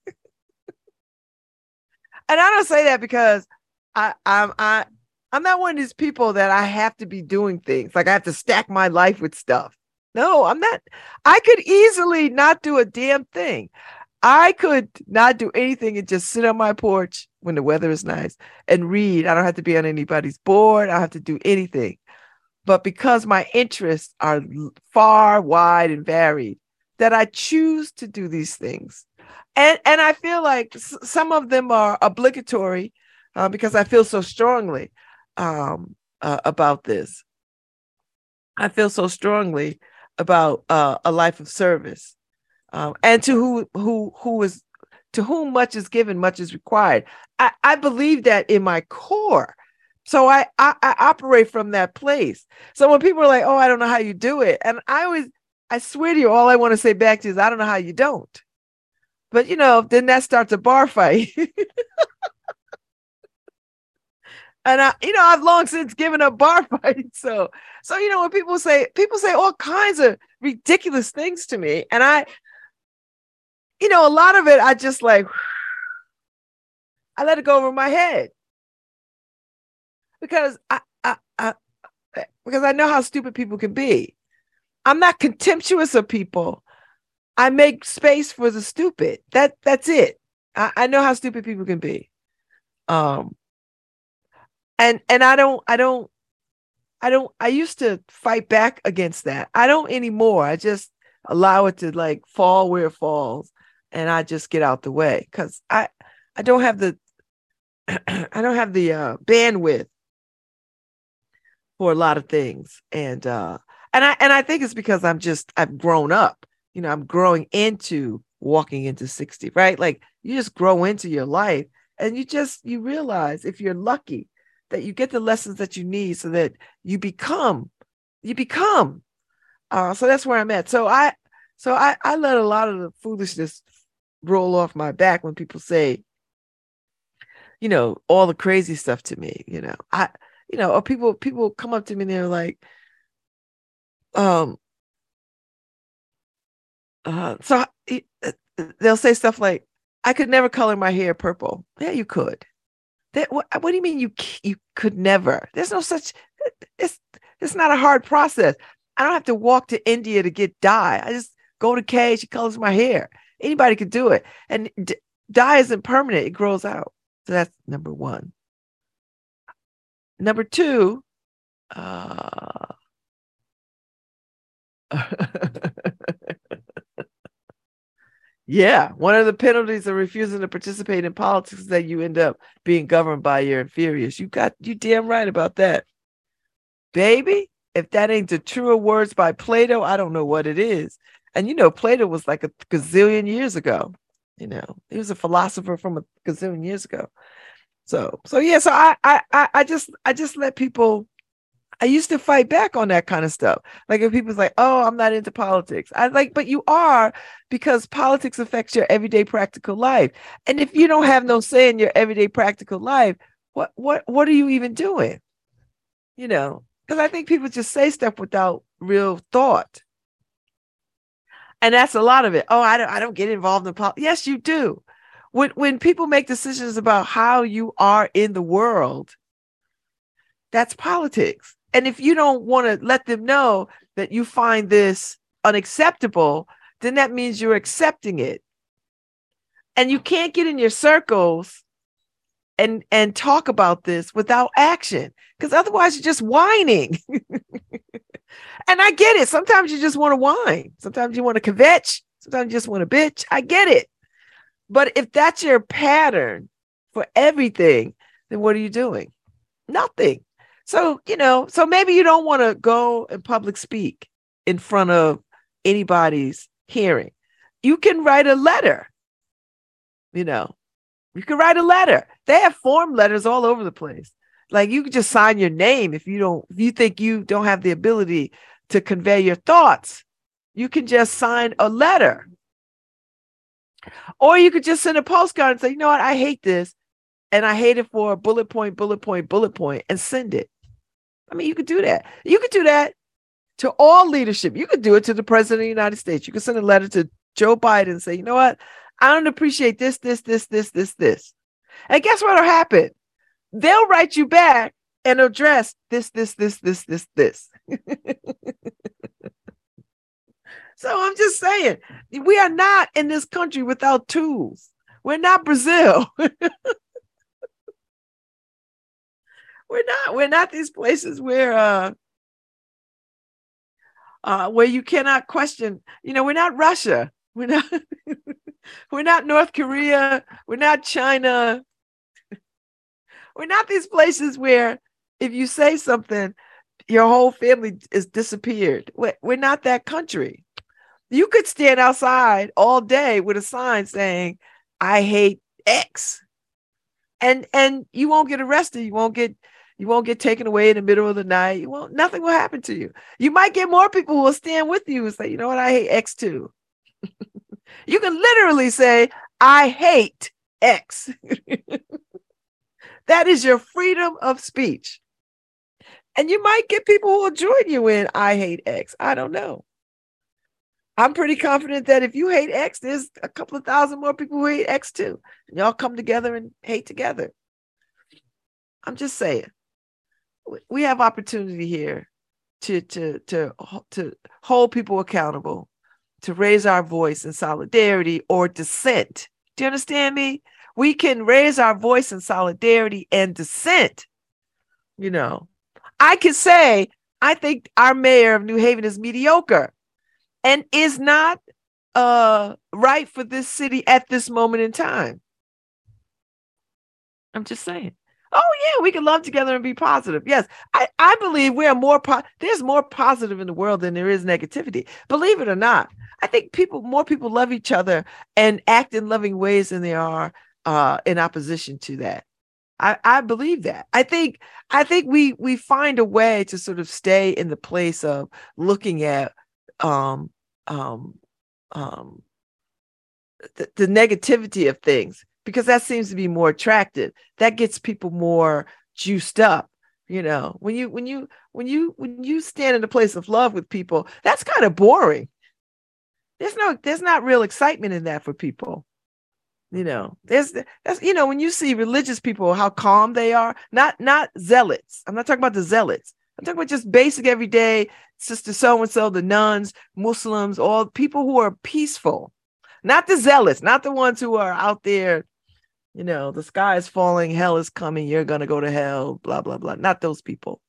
S1: I don't say that because I I'm I I'm not one of these people that I have to be doing things like I have to stack my life with stuff. No, I'm not. I could easily not do a damn thing. I could not do anything and just sit on my porch when the weather is nice and read. I don't have to be on anybody's board. I don't have to do anything. But because my interests are far, wide, and varied, that I choose to do these things. And, and I feel like some of them are obligatory uh, because I feel so strongly um, uh, about this. I feel so strongly about uh, a life of service, um, and to who who who is to whom much is given, much is required. I, I believe that in my core. So I, I I operate from that place. So when people are like, "Oh, I don't know how you do it," and I always, I swear to you, all I want to say back to you is, "I don't know how you don't." But you know, then that starts a bar fight. and I, you know, I've long since given up bar fighting. So, so you know, when people say people say all kinds of ridiculous things to me, and I, you know, a lot of it I just like, I let it go over my head because I, I, I, because I know how stupid people can be. I'm not contemptuous of people. I make space for the stupid. That that's it. I, I know how stupid people can be. Um and and I don't I don't I don't I used to fight back against that. I don't anymore. I just allow it to like fall where it falls and I just get out the way cuz I I don't have the I don't have the uh bandwidth for a lot of things and uh and I and I think it's because I'm just I've grown up. You know, I'm growing into walking into 60, right? Like you just grow into your life and you just you realize if you're lucky that you get the lessons that you need so that you become you become. Uh so that's where i'm at. So i so i i let a lot of the foolishness roll off my back when people say you know all the crazy stuff to me you know. I you know or people people come up to me and they're like um uh so uh, they'll say stuff like i could never color my hair purple. Yeah you could that what, what do you mean you you could never? There's no such. It's it's not a hard process. I don't have to walk to India to get dye. I just go to Kay. She colors my hair. Anybody could do it, and d- dye isn't permanent. It grows out. So that's number one. Number two. Uh, Yeah, one of the penalties of refusing to participate in politics is that you end up being governed by your inferiors. You got you damn right about that. Baby, if that ain't the truer words by Plato, I don't know what it is. And you know, Plato was like a gazillion years ago. You know, he was a philosopher from a gazillion years ago. So, so yeah, so I I I just I just let people I used to fight back on that kind of stuff. Like if people's like, "Oh, I'm not into politics," I like, but you are because politics affects your everyday practical life. And if you don't have no say in your everyday practical life, what what what are you even doing? You know, because I think people just say stuff without real thought. And that's a lot of it. Oh, I don't I don't get involved in politics. Yes, you do. When when people make decisions about how you are in the world, that's politics. And if you don't want to let them know that you find this unacceptable, then that means you're accepting it. And you can't get in your circles and and talk about this without action because otherwise you're just whining. and I get it. Sometimes you just want to whine. Sometimes you want to kvetch. Sometimes you just want to bitch. I get it. But if that's your pattern for everything, then what are you doing? Nothing. So, you know, so maybe you don't want to go and public speak in front of anybody's hearing. You can write a letter. You know, you can write a letter. They have form letters all over the place. Like you can just sign your name if you don't, if you think you don't have the ability to convey your thoughts, you can just sign a letter. Or you could just send a postcard and say, you know what, I hate this. And I hate it for bullet point, bullet point, bullet point, and send it. I mean, you could do that. You could do that to all leadership. You could do it to the president of the United States. You could send a letter to Joe Biden and say, you know what? I don't appreciate this, this, this, this, this, this. And guess what'll happen? They'll write you back and address this, this, this, this, this, this. so I'm just saying, we are not in this country without tools. We're not Brazil. we're not we're not these places where uh uh where you cannot question you know we're not russia. We're not we're not north korea. We're not china. We're not these places where if you say something your whole family is disappeared. We're, we're not that country. You could stand outside all day with a sign saying i hate x and and you won't get arrested. You won't get you won't get taken away in the middle of the night. You won't, nothing will happen to you. You might get more people who will stand with you and say, you know what, I hate X too. you can literally say, I hate X. that is your freedom of speech. And you might get people who will join you in I hate X. I don't know. I'm pretty confident that if you hate X, there's a couple of thousand more people who hate X too. And y'all come together and hate together. I'm just saying we have opportunity here to to to to hold people accountable to raise our voice in solidarity or dissent Do you understand me? We can raise our voice in solidarity and dissent. You know, I can say, I think our mayor of New Haven is mediocre and is not uh, right for this city at this moment in time. I'm just saying. Oh yeah, we can love together and be positive. Yes, I, I believe we are more po- there's more positive in the world than there is negativity. Believe it or not, I think people more people love each other and act in loving ways than they are uh, in opposition to that. I, I believe that. I think I think we we find a way to sort of stay in the place of looking at um um um the, the negativity of things because that seems to be more attractive. That gets people more juiced up. You know, when you when you when you when you stand in a place of love with people, that's kind of boring. There's no there's not real excitement in that for people. You know, there's that's you know when you see religious people how calm they are, not not zealots. I'm not talking about the zealots. I'm talking about just basic everyday sister so and so, the nuns, Muslims, all people who are peaceful, not the zealots, not the ones who are out there you know, the sky is falling, hell is coming, you're gonna go to hell, blah, blah, blah. Not those people.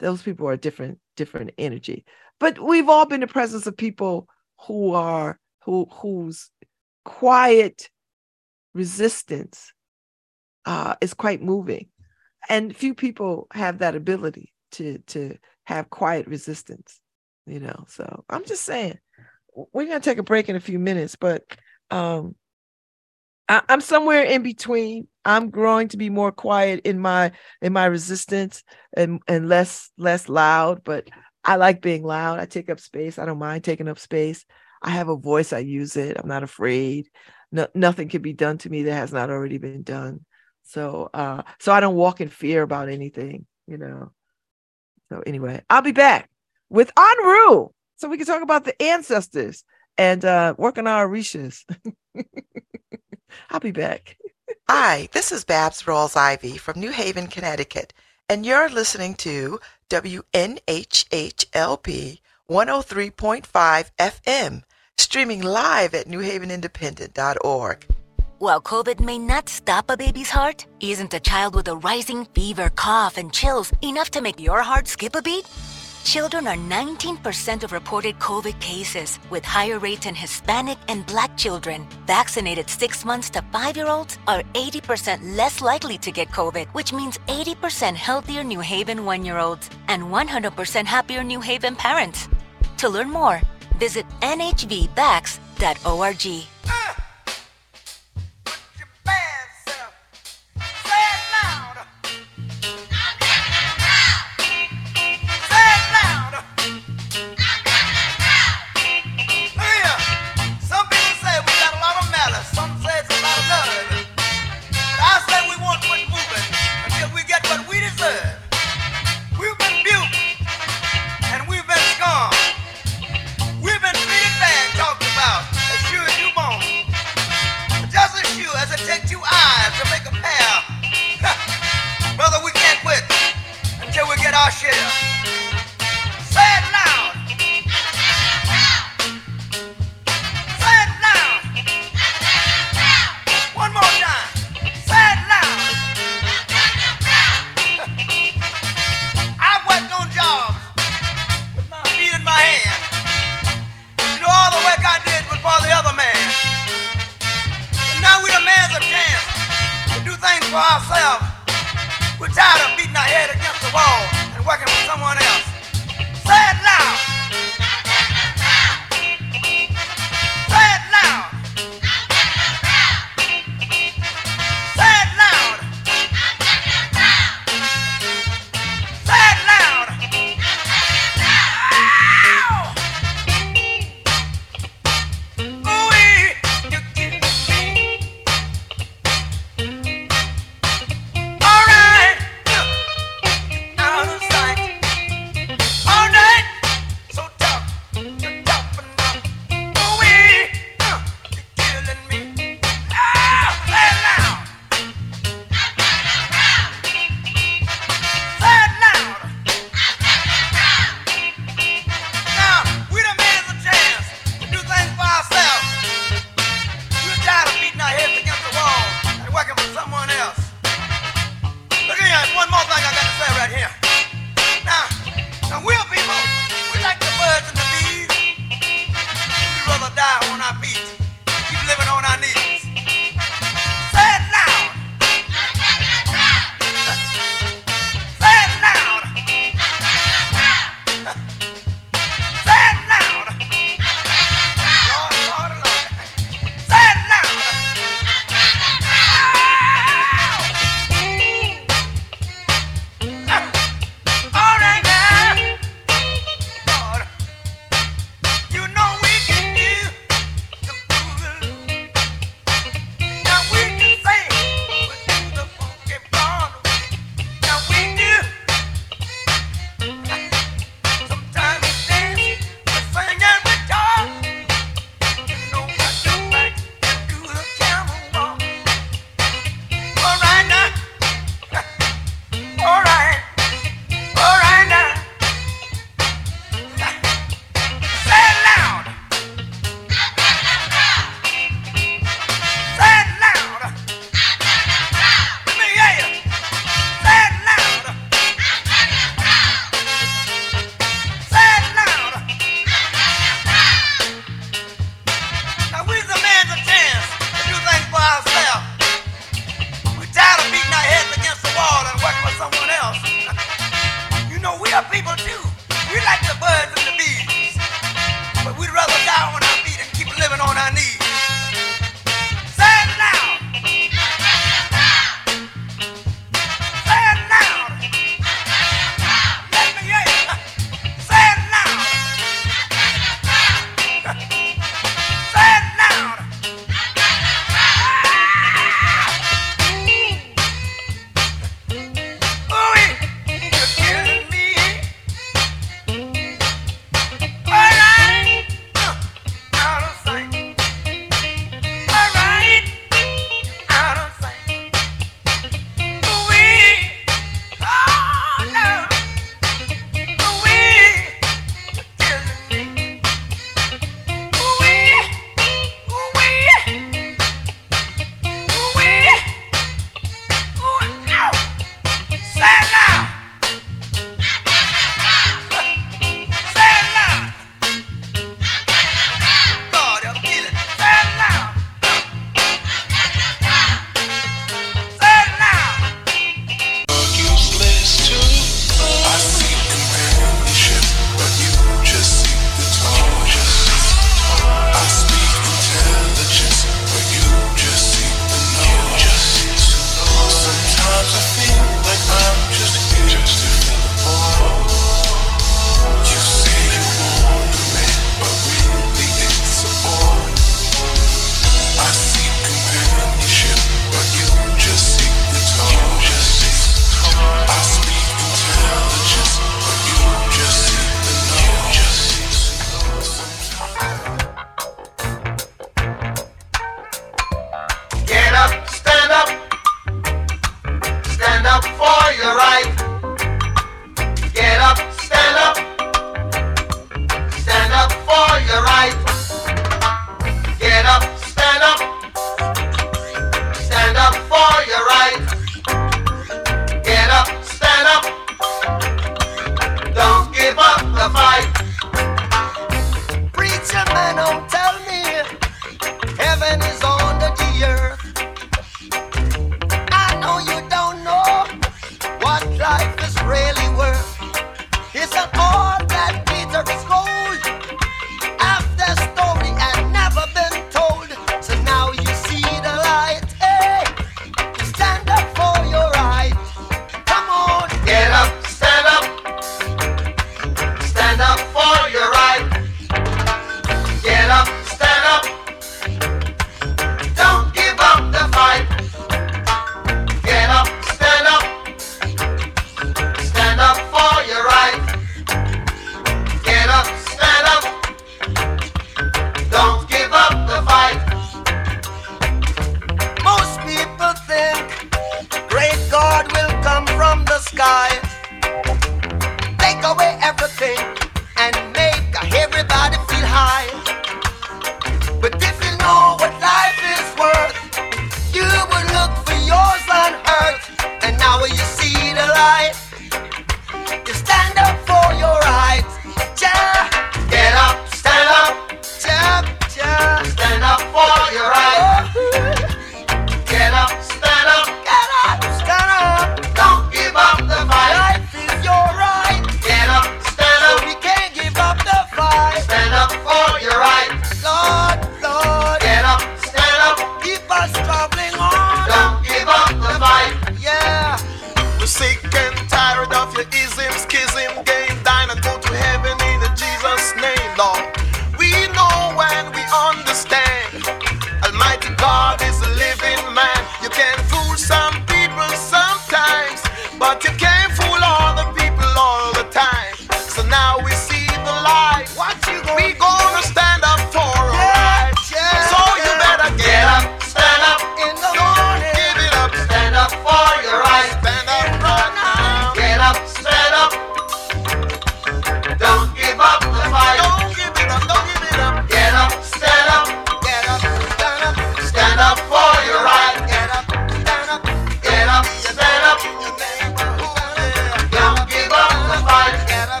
S1: Those people are different, different energy. But we've all been in the presence of people who are who whose quiet resistance uh, is quite moving. And few people have that ability to to have quiet resistance, you know. So I'm just saying we're gonna take a break in a few minutes, but um I, am somewhere in between. I'm growing to be more quiet in my in my resistance and and less less loud, but I like being loud. I take up space. I don't mind taking up space. I have a voice. I use it. I'm not afraid. No, nothing can be done to me that has not already been done. So uh so I don't walk in fear about anything, you know. So anyway, I'll be back with Anru so we can talk about the ancestors and uh work on our Orishas. I'll be back.
S4: Hi, this is Babz Rawls-Ivy from New Haven, Connecticut, and you're listening to WNHHLP 103.5 FM, streaming live at newhavenindependent.org.
S5: While COVID may not stop a baby's heart, isn't a child with a rising fever, cough, and chills enough to make your heart skip a beat? Children are 19% of reported COVID cases, with higher rates in Hispanic and Black children. Vaccinated six months to five year olds are 80% less likely to get COVID, which means 80% healthier New Haven one year olds and 100% happier New Haven parents. To learn more, visit nhvvax.org.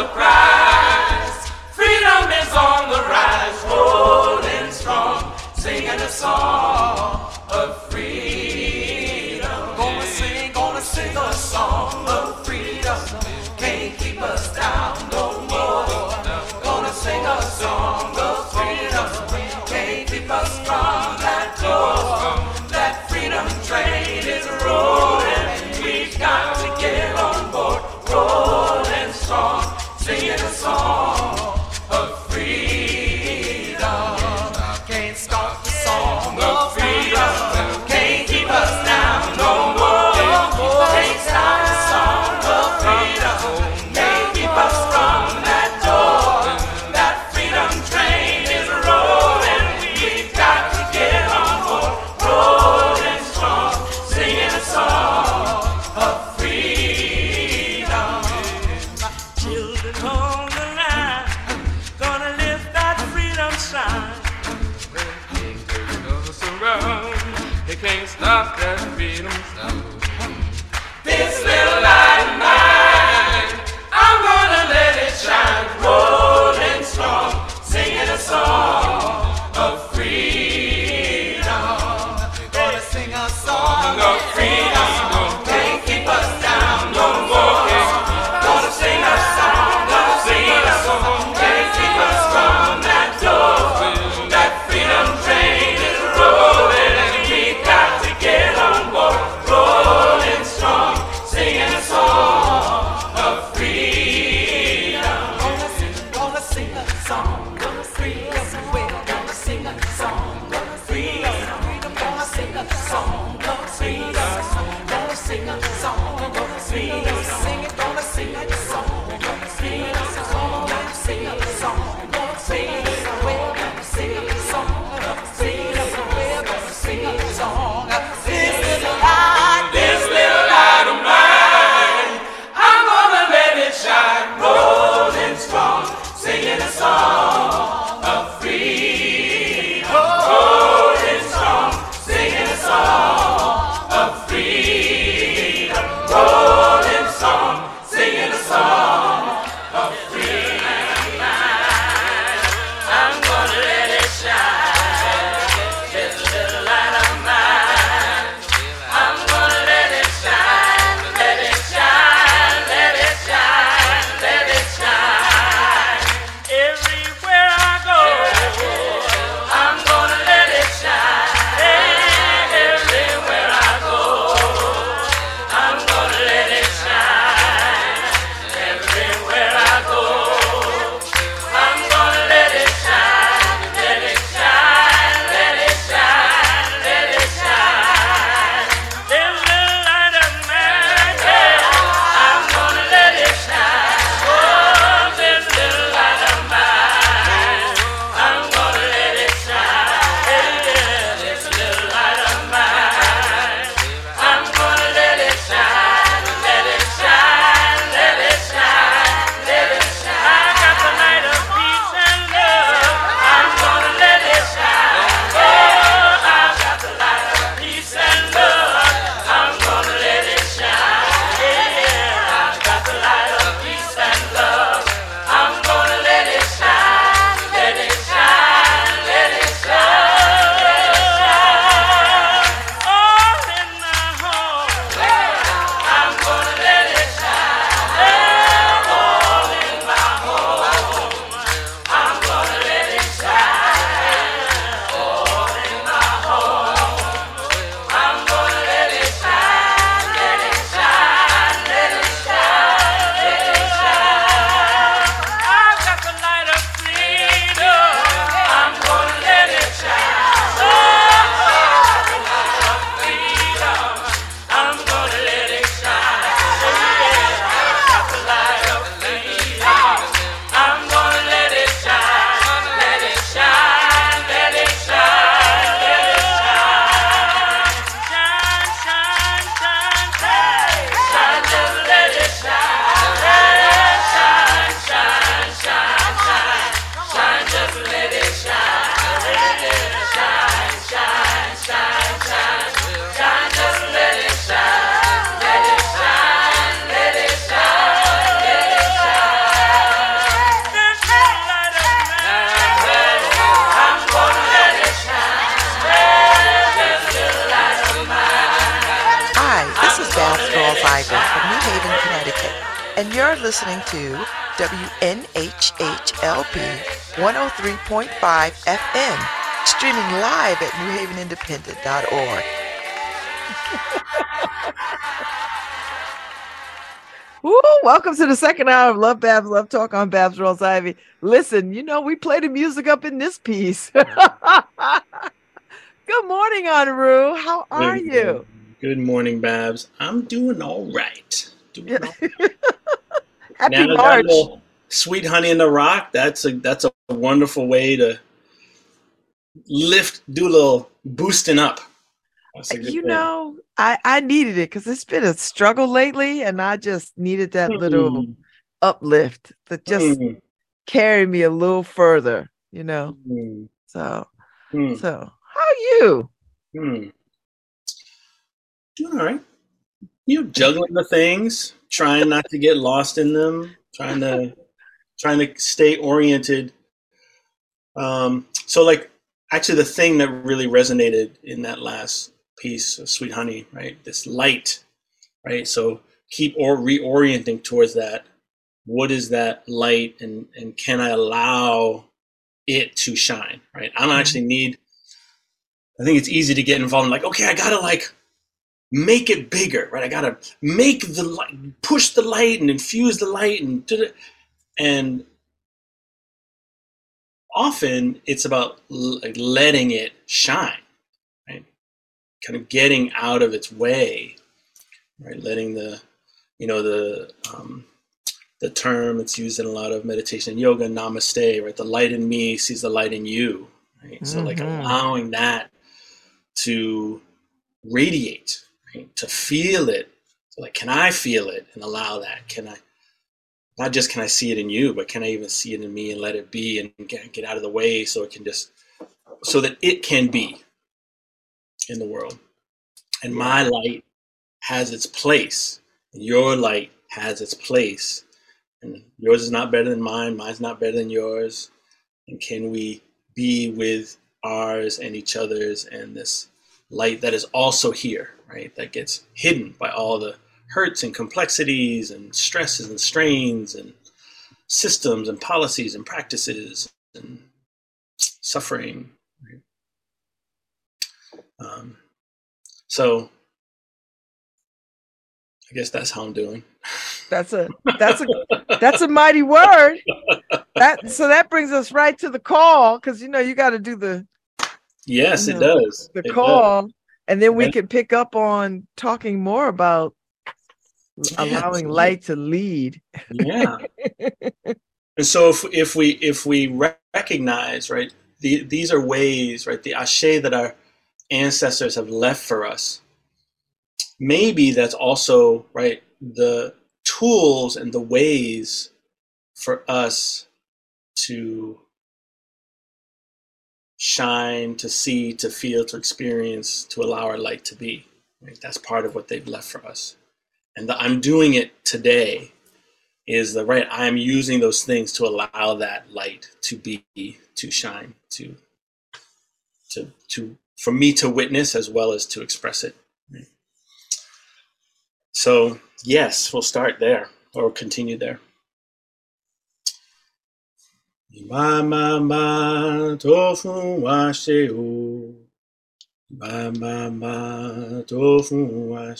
S6: Eyes
S4: newhavenindependent.org.
S1: Woo, welcome to the second hour of Love Babz Love Talk on Babz Rawls-Ivy. Listen, you know, we play the music up in this piece. Good morning, Honoru. How are
S7: Good
S1: you?
S7: morning. Good morning, Babz. I'm doing all right. Doing all
S1: Happy
S7: now
S1: March.
S7: sweet honey in the rock. That's a that's a wonderful way to lift, do a little boosting up. That's a good
S1: You
S7: thing.
S1: know, I, I needed it because it's been a struggle lately, and I just needed that little
S7: Mm,
S1: uplift that just
S7: mm,
S1: carried me a little further, you know.
S7: mm,
S1: So,
S7: mm,
S1: so how are you?
S7: mm. Doing all right. You know, juggling the things, trying not to get lost in them, trying to trying to stay oriented. Um, so like actually the thing that really resonated in that last piece of Sweet Honey, right? This light, right? So keep or reorienting towards that. What is that light and and can I allow it to shine, right? I don't mm-hmm. actually need I think it's easy to get involved in like, okay, I gotta like make it bigger, right? I gotta make the light, push the light and infuse the light and do it. And often it's about like letting it shine, right? Kind of getting out of its way, right? Letting the, you know, the um, the term it's used in a lot of meditation and yoga, namaste, right? The light in me sees the light in you, right? So like
S1: Mhm.
S7: allowing that to radiate, right? To feel it. So like, can I feel it and allow that? Can I? Not just can I see it in you, but can I even see it in me and let it be and get, get out of the way so it can just, so that it can be in the world. And my light has its place. And your light has its place. And yours is not better than mine. Mine's not better than yours. And can we be with ours and each other's and this light that is also here, right? That gets hidden by all the hurts and complexities and stresses and strains and systems and policies and practices and suffering. Um, so I guess that's how I'm doing.
S1: That's a that's a that's a mighty word. That so that brings us right to the call because you know you got to do the
S7: Yes,
S1: you
S7: it does.
S1: the
S7: It does.
S1: call, and then we
S7: And-
S1: can pick up on talking more about
S7: Yeah,
S1: allowing light to lead.
S7: yeah. And so if, if we if we recognize right the, these are ways right the ashe that our ancestors have left for us maybe that's also right the tools and the ways for us to shine to see to feel to experience to allow our light to be. Right? That's part of what they've left for us and the i'm doing it today is the right i'm using those things to allow that light to be to shine to to to for me to witness as well as to express it so yes we'll start there or continue there Ma ma tofu wa she o. Ma ma tofu wa.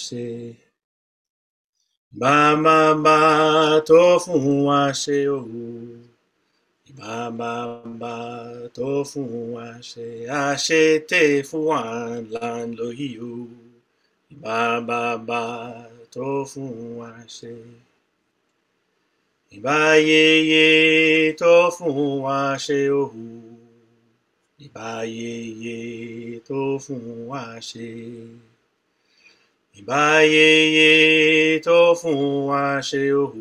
S7: Ba ba ba tofu wa she o. Ba ba ba tofu wa she. Ashe te fuan lan lo hi o. Ba ba ba tofu wa she. Iba ye ye tofu wa she o. Iba ye ye tofu wa she. Ye ye tofu wa she o.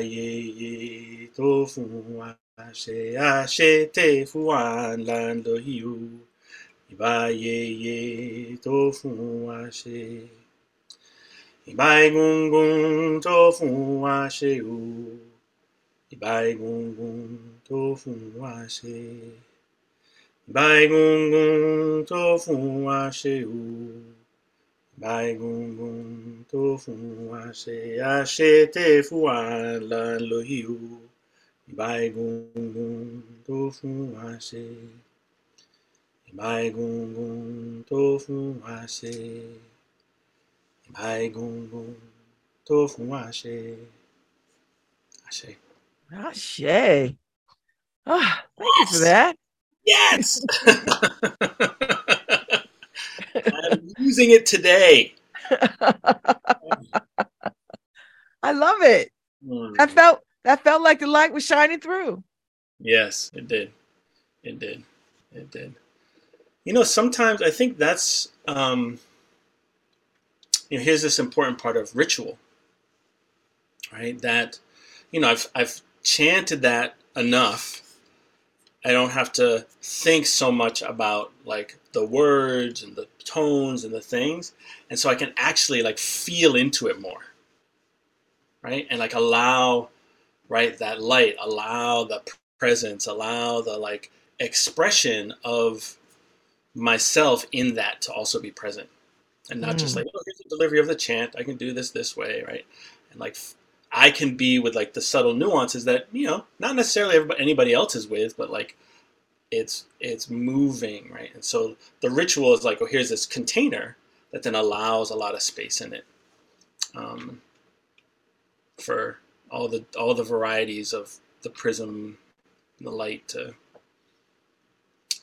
S7: Ye ye tofu wa she. Ashe te fuan lan lo hi o. Ye ye tofu wa. Ibai gung gung tofu wa she o. Gung gung tofu wa. Ibai gung gung tofu wa she o. Bai gung gung to fu ashe ashe te fu an lan lo hiu. Bai gung gung to fu ashe. Bai gung gung to fu ashe. Bai gung gung to fu ashe. Ashe.
S1: Ashe. Ah, thank you for that.
S7: Yes. I'm using it today.
S1: I love it.
S7: Mm.
S1: That felt that felt like the light was shining through.
S7: Yes, it did. It did. It did. You know, sometimes I think that's um, you know, here's this important part of ritual, right? That you know, I've I've chanted that enough. I don't have to think so much about like the words and the tones and the things, and so I can actually like feel into it more, right? And like allow, right, that light, allow the presence, allow the like expression of myself in that to also be present. And not just
S1: Mm.
S7: like oh here's the delivery of the chant. I can do this this way right? And like i can be with like the subtle nuances that you know not necessarily everybody anybody else is with but like it's it's moving right and so the ritual is like oh here's this container that then allows a lot of space in it um, for all the all the varieties of the prism the light to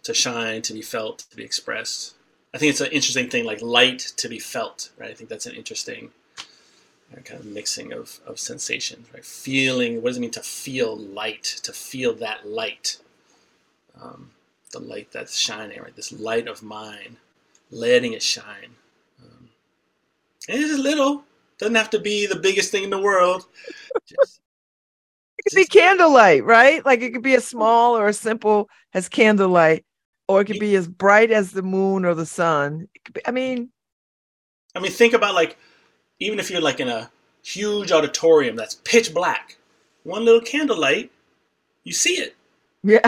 S7: to shine, to be felt, to be expressed. I think it's an interesting thing, like light to be felt, right? I think that's an interesting kind of mixing of, of sensations, right? Feeling, what does it mean to feel light, to feel that light? Um, the light that's shining, right? This light of mine, letting it shine. Um, and it's little, doesn't have to be the biggest thing in the world. Just,
S1: It could be candlelight, right? Like it could be as small or as simple as candlelight, or it could be as bright as the moon or the sun. It could be, I mean,
S7: I mean, think about like, even if you're like in a huge auditorium that's pitch black, one little candlelight, you see it.
S1: yeah.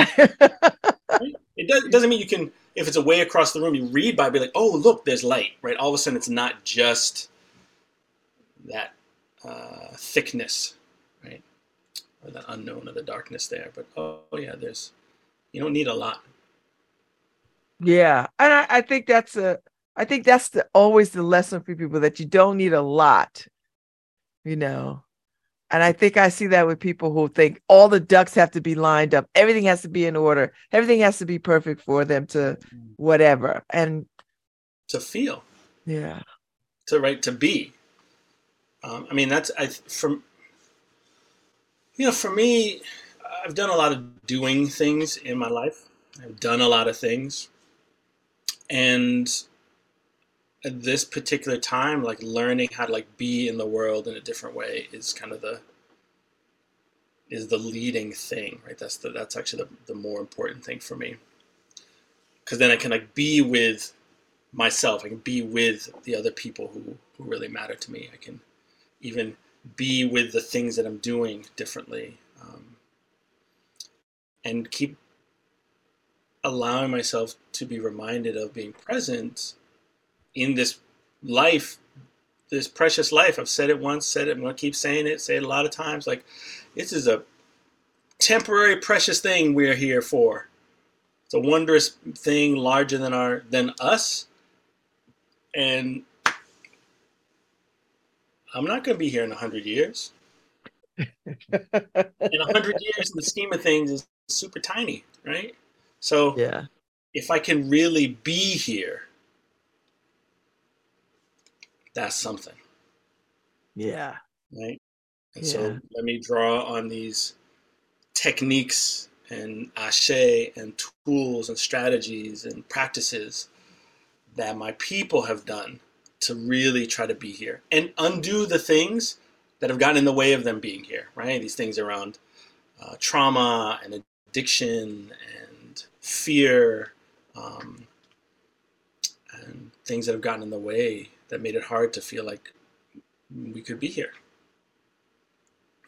S7: Right? It, does, it doesn't mean you can, if it's a way across the room, you read by, be like, oh, look, there's light, right? All of a sudden, it's not just that uh, thickness, right? Or the unknown or the darkness there. But oh, yeah, there's, you don't need a lot.
S1: Yeah, and I, I think that's a, I think that's the always the lesson for people that you don't need a lot, you know. And I think I see that with people who think all the ducks have to be lined up, everything has to be in order, everything has to be perfect for them to whatever. And
S7: To feel,
S1: yeah,
S7: to right, to be. Um, I mean, that's I from. You know, for me, I've done a lot of doing things in my life. I've done a lot of things, and at this particular time, like learning how to like be in the world in a different way is kind of the is the leading thing, right? That's the that's actually the, the more important thing for me, because then I can like be with myself. I can be with the other people who who really matter to me. I can even be with the things that I'm doing differently, um, and keep allowing myself to be reminded of being present in this life, this precious life. I've said it once, said it, I'm gonna keep saying it, say it a lot of times. Like, this is a temporary, precious thing we're here for. It's a wondrous thing, larger than our than us, and I'm not gonna be here in a hundred years. in a hundred years, in the scheme of things, is super tiny, right? So
S1: yeah,
S7: if I can really be here, that's something,
S1: yeah,
S7: right? And
S1: Yeah.
S7: so let me draw on these techniques and ashe and tools and strategies and practices that my people have done to really try to be here and undo the things that have gotten in the way of them being here, right? These things around uh, trauma and addiction and fear um, and things that have gotten in the way that made it hard to feel like we could be here.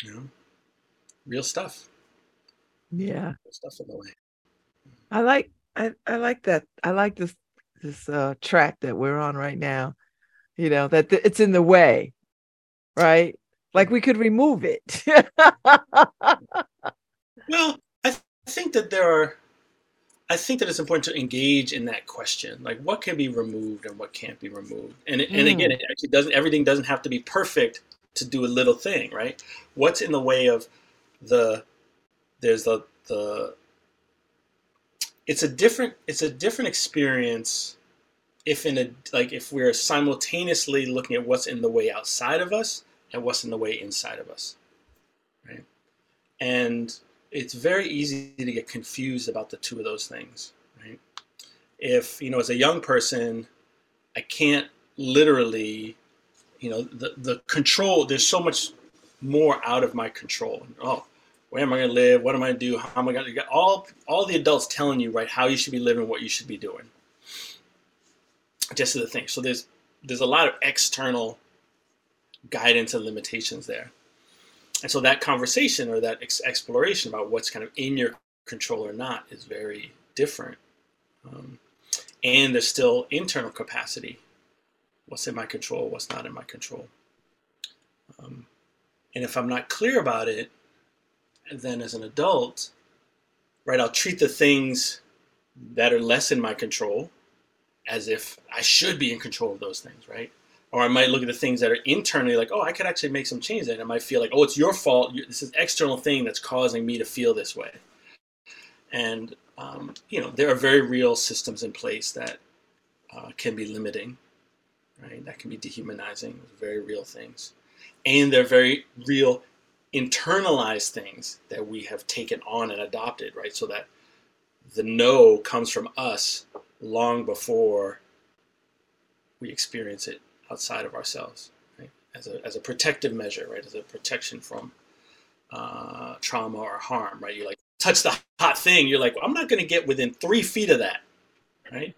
S7: You know, real stuff,
S1: yeah.
S7: real stuff in the way.
S1: I like I, I like that. I like this this uh track that we're on right now. you know, that th- it's in the way, right? Like we could remove it.
S7: Well, I th- think that there are. I think that it's important to engage in that question, like what can be removed and what can't be removed. And it- and again,
S1: Mm.
S7: it actually doesn't. Everything doesn't have to be perfect to do a little thing, right? What's in the way of the? There's the the. It's a different. It's a different experience. If in a like if we're simultaneously looking at what's in the way outside of us and what's in the way inside of us, right? And it's very easy to get confused about the two of those things, right? If, you know, as a young person, I can't literally, you know, the, the control, there's so much more out of my control. Oh, where am I going to live? What am I going to do? How am I going to get all, all the adults telling you, right, how you should be living, what you should be doing. Just the thing. So there's, there's a lot of external guidance and limitations there. And so that conversation or that ex- exploration about what's kind of in your control or not is very different. Um, and there's still internal capacity. What's in my control? What's not in my control? Um, and if I'm not clear about it, then as an adult, right, I'll treat the things that are less in my control as if I should be in control of those things, right? Or I might look at the things that are internally like, oh, I could actually make some change. And I might feel like, oh, it's your fault. This is external thing that's causing me to feel this way. And um, you know, there are very real systems in place that uh, can be limiting, right? That can be dehumanizing. Very real things, and they're very real internalized things that we have taken on and adopted, right? So that the no comes from us long before we experience it outside of ourselves, right? As a, as a protective measure, right? As a protection from uh, trauma or harm, right? You like touch the hot thing, you're like, I'm not going to get within three feet of that, right?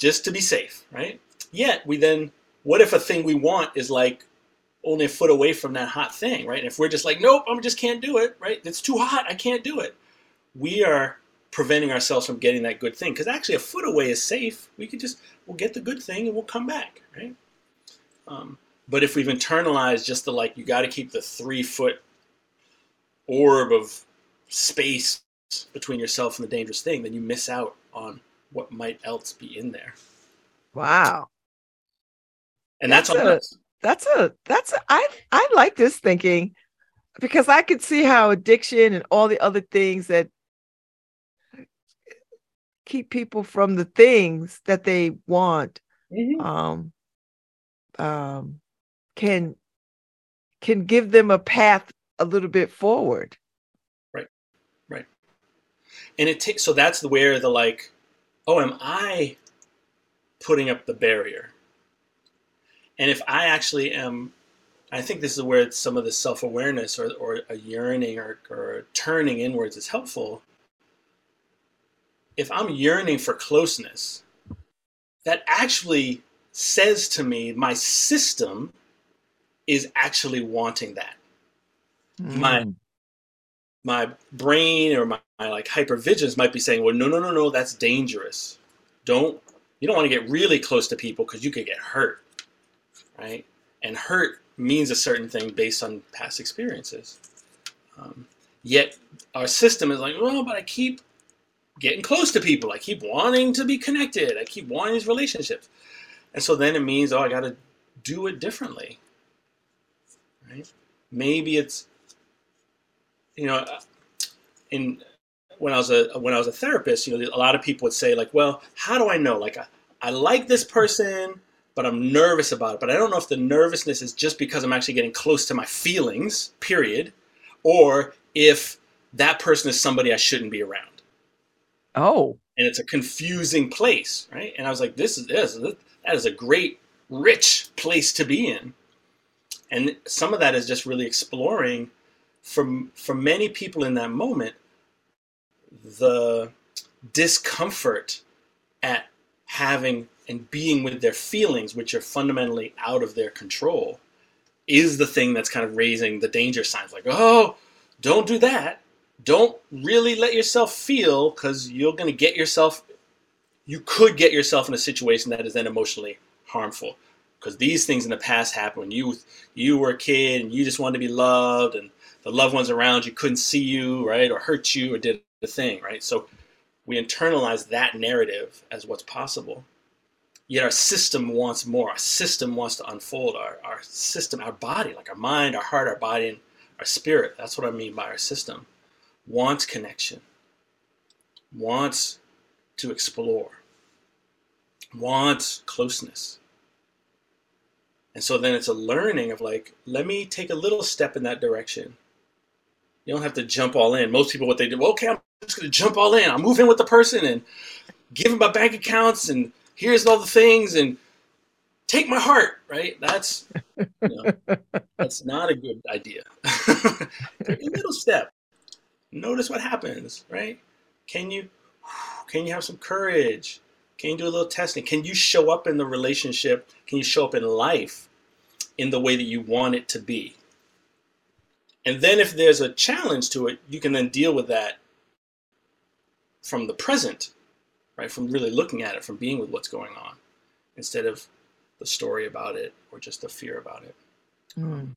S7: Just to be safe, right? Yet we then, what if a thing we want is like only a foot away from that hot thing, right? And if we're just like, nope, I just can't do it, right? It's too hot, I can't do it. We are preventing ourselves from getting that good thing because actually a foot away is safe. We could just we'll get the good thing and we'll come back, right? Um, but if we've internalized just the like, you got to keep the three foot orb of space between yourself and the dangerous thing, then you miss out on what might else be in there.
S1: wow.
S7: And that's,
S1: That's a-
S7: us.
S1: That's a that's a, I I like this thinking because I could see how addiction and all the other things that keep people from the things that they want um um can can give them a path a little bit forward. Right. Right.
S7: And it takes so that's where the like, oh, am I putting up the barrier? And if I actually am, I think this is where some of the self awareness or, or a yearning or, or turning inwards is helpful. If I'm yearning for closeness, that actually says to me my system is actually wanting that. My
S1: Mm.
S7: my brain or my, my like hypervigilance might be saying, well, no, no, no, no, that's dangerous. Don't you don't want to get really close to people because you could get hurt, right? And hurt means a certain thing based on past experiences. Um, yet our system is like, well, but I keep getting close to people. I keep wanting to be connected. I keep wanting these relationships, and so then it means, oh, I got to do it differently, right? Maybe it's you know, uh, in when I was a when I was a therapist, you know, a lot of people would say like, well, how do I know? Like, I, I like this person, but I'm nervous about it. But I don't know if the nervousness is just because I'm actually getting close to my feelings, period, or if that person is somebody I shouldn't be around.
S1: Oh,
S7: And it's a confusing place, right? And I was like, this is this that is a great, rich place to be in. And some of that is just really exploring for for many people in that moment the discomfort at having and being with their feelings which are fundamentally out of their control is the thing that's kind of raising the danger signs like oh don't do that don't really let yourself feel because you're going to get yourself you could get yourself in a situation that is then emotionally harmful. Because these things in the past happened when you you were a kid and you just wanted to be loved and the loved ones around you couldn't see you right or hurt you or did the thing right? So we internalize that narrative as what's possible. Yet our system wants more. Our system wants to unfold. Our, our system our body like our mind our heart our body and our spirit. That's what i mean by our system wants connection wants to explore wants closeness and so then it's a learning of like, let me take a little step in that direction. You don't have to jump all in. Most people, what they do, well, okay, I'm just going to jump all in. I'll move in with the person and give them my bank accounts and here's all the things and take my heart, right? That's you know, that's not a good idea. take a little step. Notice what happens, right? Can you can you have some courage? Can you do a little testing? Can you show up in the relationship? Can you show up in life in the way that you want it to be? And then if there's a challenge to it, you can then deal with that from the present, right? From really looking at it, from being with what's going on, instead of the story about it or just the fear about it.
S1: Mm.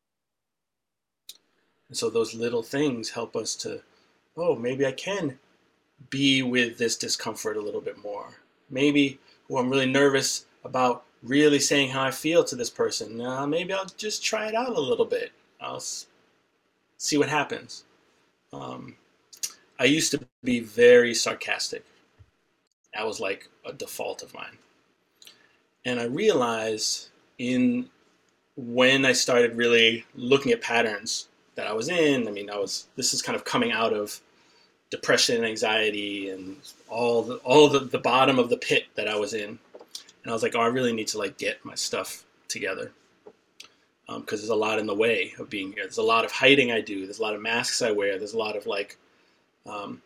S7: And so those little things help us to, oh, maybe I can be with this discomfort a little bit more. Maybe, oh, I'm really nervous about really saying how I feel to this person. Uh, maybe I'll just try it out a little bit. I'll see what happens. Um, I used to be very sarcastic. That was like a default of mine. And I realized in when I started really looking at patterns that I was in, I mean, I was, this is kind of coming out of depression and anxiety and all the, all the, the bottom of the pit that I was in. And I was like, oh, I really need to like get my stuff together because um, there's a lot in the way of being here. There's a lot of hiding I do. There's a lot of masks I wear. There's a lot of like um,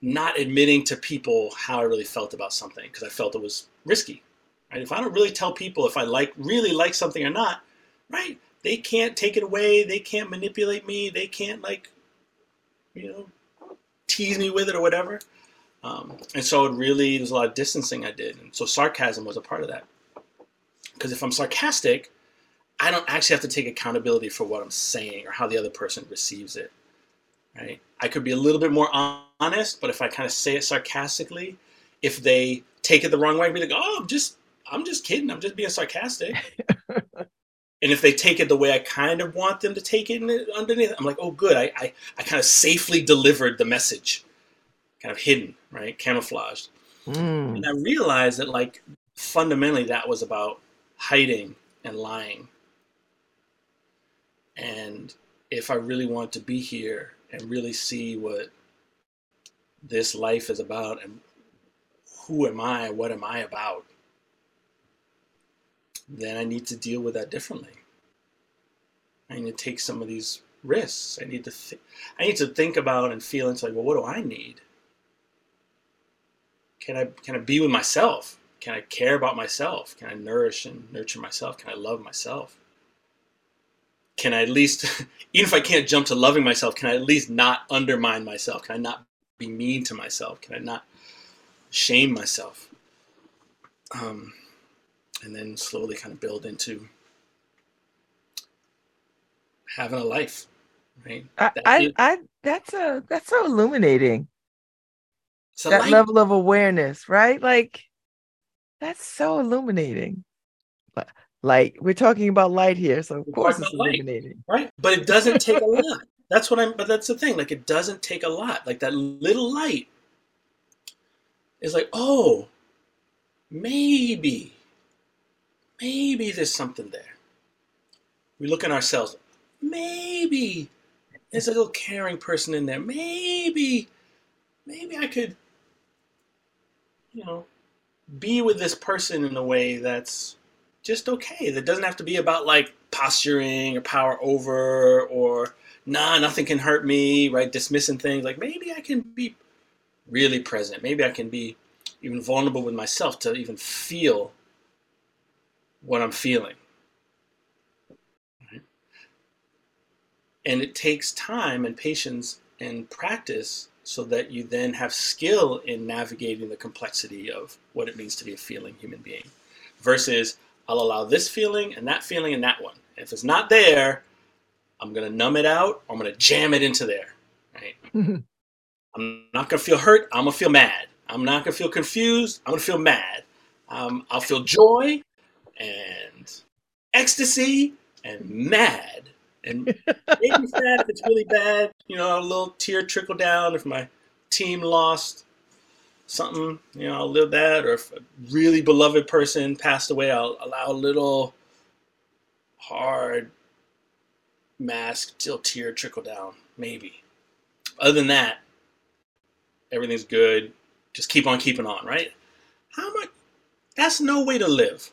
S7: not admitting to people how I really felt about something because I felt it was risky. Right? If I don't really tell people if I like really like something or not, right? They can't take it away. They can't manipulate me. They can't like, you know, tease me with it or whatever. Um, and so it really there's a lot of distancing I did, and so sarcasm was a part of that. Because if I'm sarcastic, I don't actually have to take accountability for what I'm saying or how the other person receives it. Right? I could be a little bit more honest, but if I kind of say it sarcastically, if they take it the wrong way, I'd be like, "Oh, I'm just, I'm just kidding. I'm just being sarcastic." and if they take it the way I kind of want them to take it underneath, I'm like, "Oh, good. I, I, I kind of safely delivered the message, kind of hidden, right, camouflaged."
S1: Mm.
S7: And I realized that, like, fundamentally, that was about hiding and lying. And if I really want to be here and really see what this life is about and who am I, what am I about, then I need to deal with that differently. I need to take some of these risks. I need to th- I need to think about and feel into like, well, what do I need? Can I can I be with myself? Can I care about myself? Can I nourish and nurture myself? Can I love myself? Can I at least, even if I can't jump to loving myself, can I at least not undermine myself? Can I not be mean to myself? Can I not shame myself? Um, and then slowly kind of build into having a life, right?
S1: I,
S7: That
S1: I, that's a that's so illuminating. that
S7: life.
S1: level of awareness, right? Like that's so illuminating. Light, we're talking about light here, so of
S7: We're
S1: course it's
S7: about light.
S1: illuminating.
S7: right but it doesn't take a lot that's what i'm but that's the thing like it doesn't take a lot like that little light is like oh maybe maybe there's something there we look at ourselves maybe there's a little caring person in there maybe maybe i could you know be with this person in a way that's just okay. That doesn't have to be about like posturing or power over or nah, nothing can hurt me, right? Dismissing things. Like maybe I can be really present. Maybe I can be even vulnerable with myself to even feel what I'm feeling. Right? And it takes time and patience and practice so that you then have skill in navigating the complexity of what it means to be a feeling human being versus I'll allow this feeling and that feeling and that one. If it's not there, I'm gonna numb it out or I'm gonna jam it into there. Right? I'm not gonna feel hurt. I'm gonna feel mad. I'm not gonna feel confused. I'm gonna feel mad. Um, I'll feel joy and ecstasy and mad and maybe sad if it's really bad. You know, a little tear trickle down if my team lost something. You know, I'll live that. Or if a really beloved person passed away, I'll allow a little hard mask till tear trickle down. Maybe. Other than that, everything's good. Just keep on keeping on, right? How much? That's no way to live.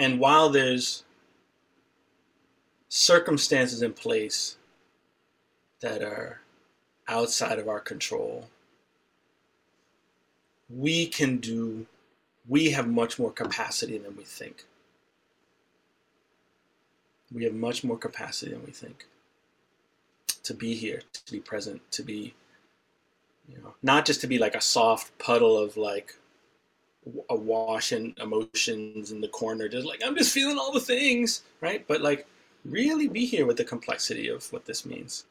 S7: And while there's circumstances in place that are outside of our control, we can do, we have much more capacity than we think. We have much more capacity than we think to be here, to be present, to be, you know, not just to be like a soft puddle of like a wash and emotions in the corner, just like I'm just feeling all the things, right? But like really be here with the complexity of what this means.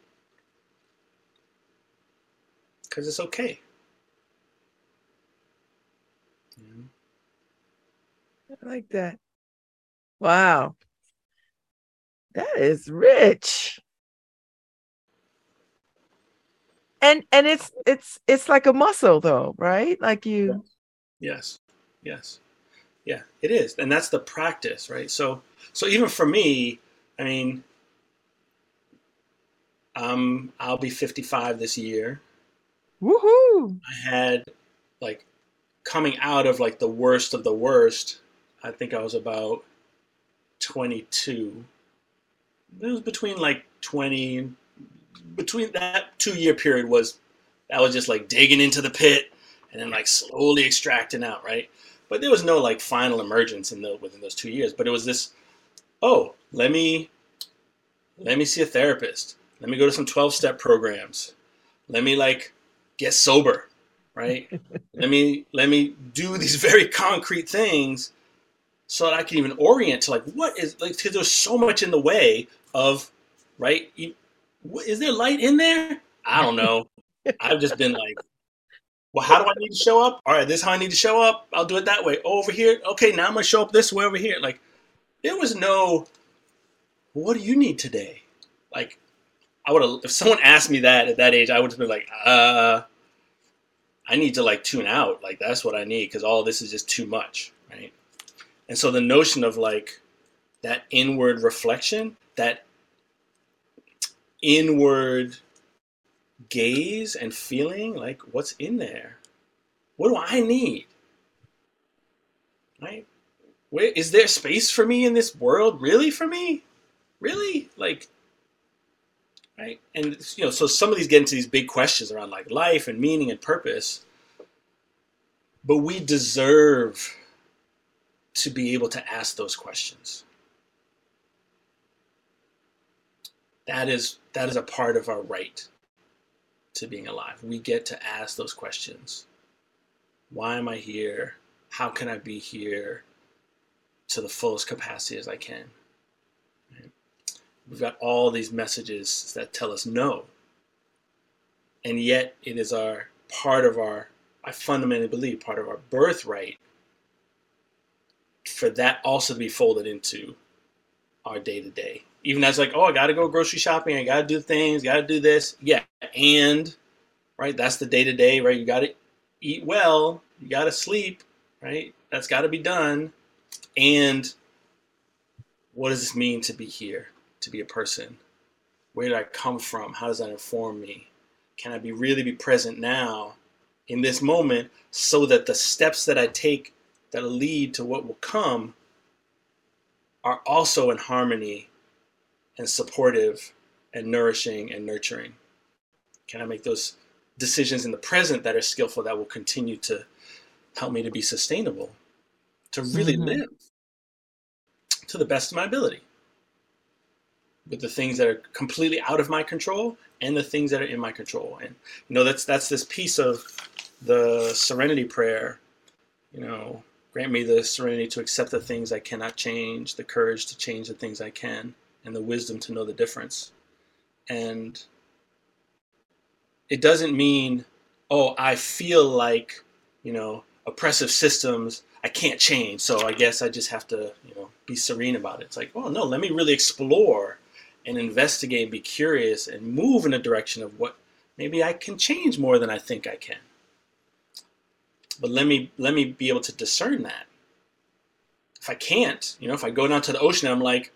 S7: Because it's okay. Know?
S1: I like that. Wow. That is rich. And and it's it's it's like a muscle though, right? Like you
S7: Yes. Yes. Yeah, it is. And that's the practice, right? So so even for me, I mean um I'll be 55 this year.
S1: woohoo.
S7: I had like coming out of like the worst of the worst, I think I was about 22. It was between like 20 between that 2 year period was I was just like digging into the pit and then like slowly extracting out, right? But there was no like final emergence in the within those 2 years, but it was this oh, let me let me see a therapist. Let me go to some 12 step programs. Let me like get sober, right? let me let me do these very concrete things so that I can even orient to like what is like because there's so much in the way of right. You, what, is there light in there? I don't know. I've just been like, well, how do I need to show up? All right, this is how I need to show up. I'll do it that way. over here, okay. Now I'm gonna show up this way over here. Like there was no. What do you need today? Like I would have if someone asked me that at that age, I would have been like, uh, I need to like tune out. Like that's what I need because all this is just too much, right? And so the notion of like that inward reflection, that inward gaze and feeling, like what's in there? What do I need? Right? Where is there space for me in this world? Really for me? Really? Like right? And you know, so some of these get into these big questions around like life and meaning and purpose. But we deserve to be able to ask those questions. That is that is a part of our right to being alive. We get to ask those questions. Why am I here? How can I be here to the fullest capacity as I can? We've got all these messages that tell us no. And yet it is our part of our I fundamentally believe part of our birthright for that also to be folded into our day to day. Even as like, oh, I got to go grocery shopping, I got to do things, got to do this. Yeah, and right, that's the day to day, right? You got to eat well, you got to sleep, right? That's got to be done. And what does this mean to be here, to be a person? Where did I come from? How does that inform me? Can I be really be present now in this moment so that the steps that I take that'll lead to what will come are also in harmony and supportive and nourishing and nurturing? Can I make those decisions in the present that are skillful that will continue to help me to be sustainable, to really
S1: Mhm.
S7: live to the best of my ability with the things that are completely out of my control and the things that are in my control. And you know that's that's this piece of the serenity prayer, you know, Grant me the serenity to accept the things I cannot change, the courage to change the things I can, and the wisdom to know the difference. And it doesn't mean, oh, I feel like, you know, oppressive systems I can't change, so I guess I just have to, you know, be serene about it. It's like, oh no, let me really explore and investigate and be curious and move in a direction of what maybe I can change more than I think I can. But let me let me be able to discern that. If I can't, you know, if I go down to the ocean, I'm like,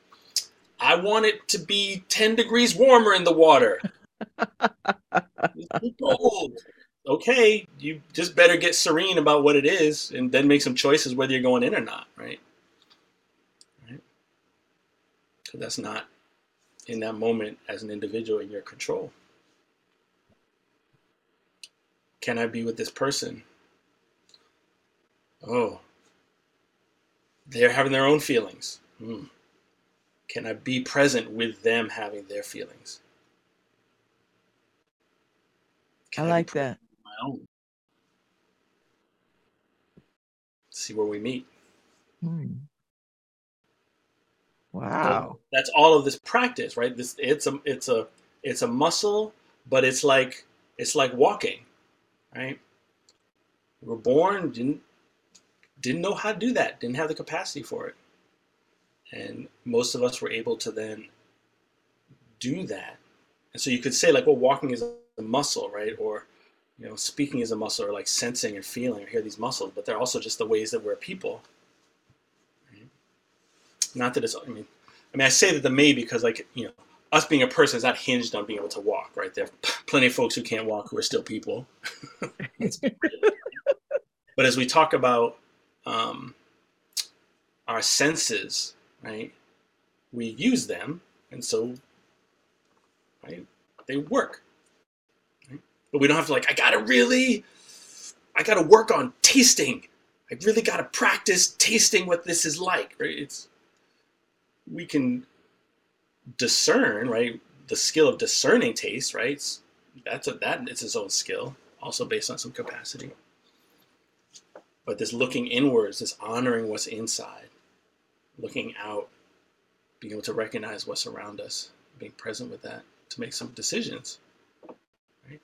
S7: I want it to be 10 degrees warmer in the water. It's too cold. Okay, you just better get serene about what it is and then make some choices whether you're going in or not, right? Right? Because that's not in that moment as an individual in your control. Can I be with this person? Oh, they're having their own feelings. Hmm. Can I be present with them having their feelings?
S1: I like that.
S7: My own. See where we meet.
S1: Hmm. Wow.
S7: That's all of this practice, right? This it's a it's a it's a muscle, but it's like it's like walking, right? We were born didn't didn't know how to do that, didn't have the capacity for it. And most of us were able to then do that. And so you could say like, well, walking is a muscle, right? Or you know, speaking is a muscle, or like sensing and feeling, or hear these muscles, but they're also just the ways that we're people. right? Not that it's. I mean, I mean, I say that the may because like you know, us being a person is not hinged on being able to walk, right? There are plenty of folks who can't walk who are still people. but as we talk about um, our senses, right? We use them, and so, right? They work. Right? But we don't have to like. I gotta really, I gotta work on tasting. I really gotta practice tasting what this is like. Right? It's we can discern, right? The skill of discerning taste, right? It's- That's a, that it's its own skill, also based on some capacity. But this looking inwards, this honoring what's inside, looking out, being able to recognize what's around us, being present with that to make some decisions. Right?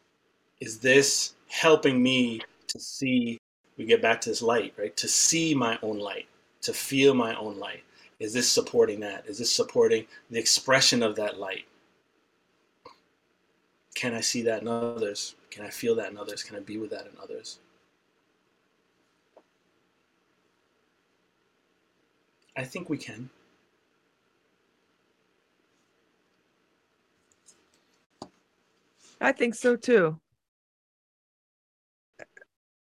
S7: Is this helping me to see? We get back to this light, right? To see my own light, to feel my own light. Is this supporting that? Is this supporting the expression of that light? Can I see that in others? Can I feel that in others? Can I be with that in others? I think we can.
S1: I think so too.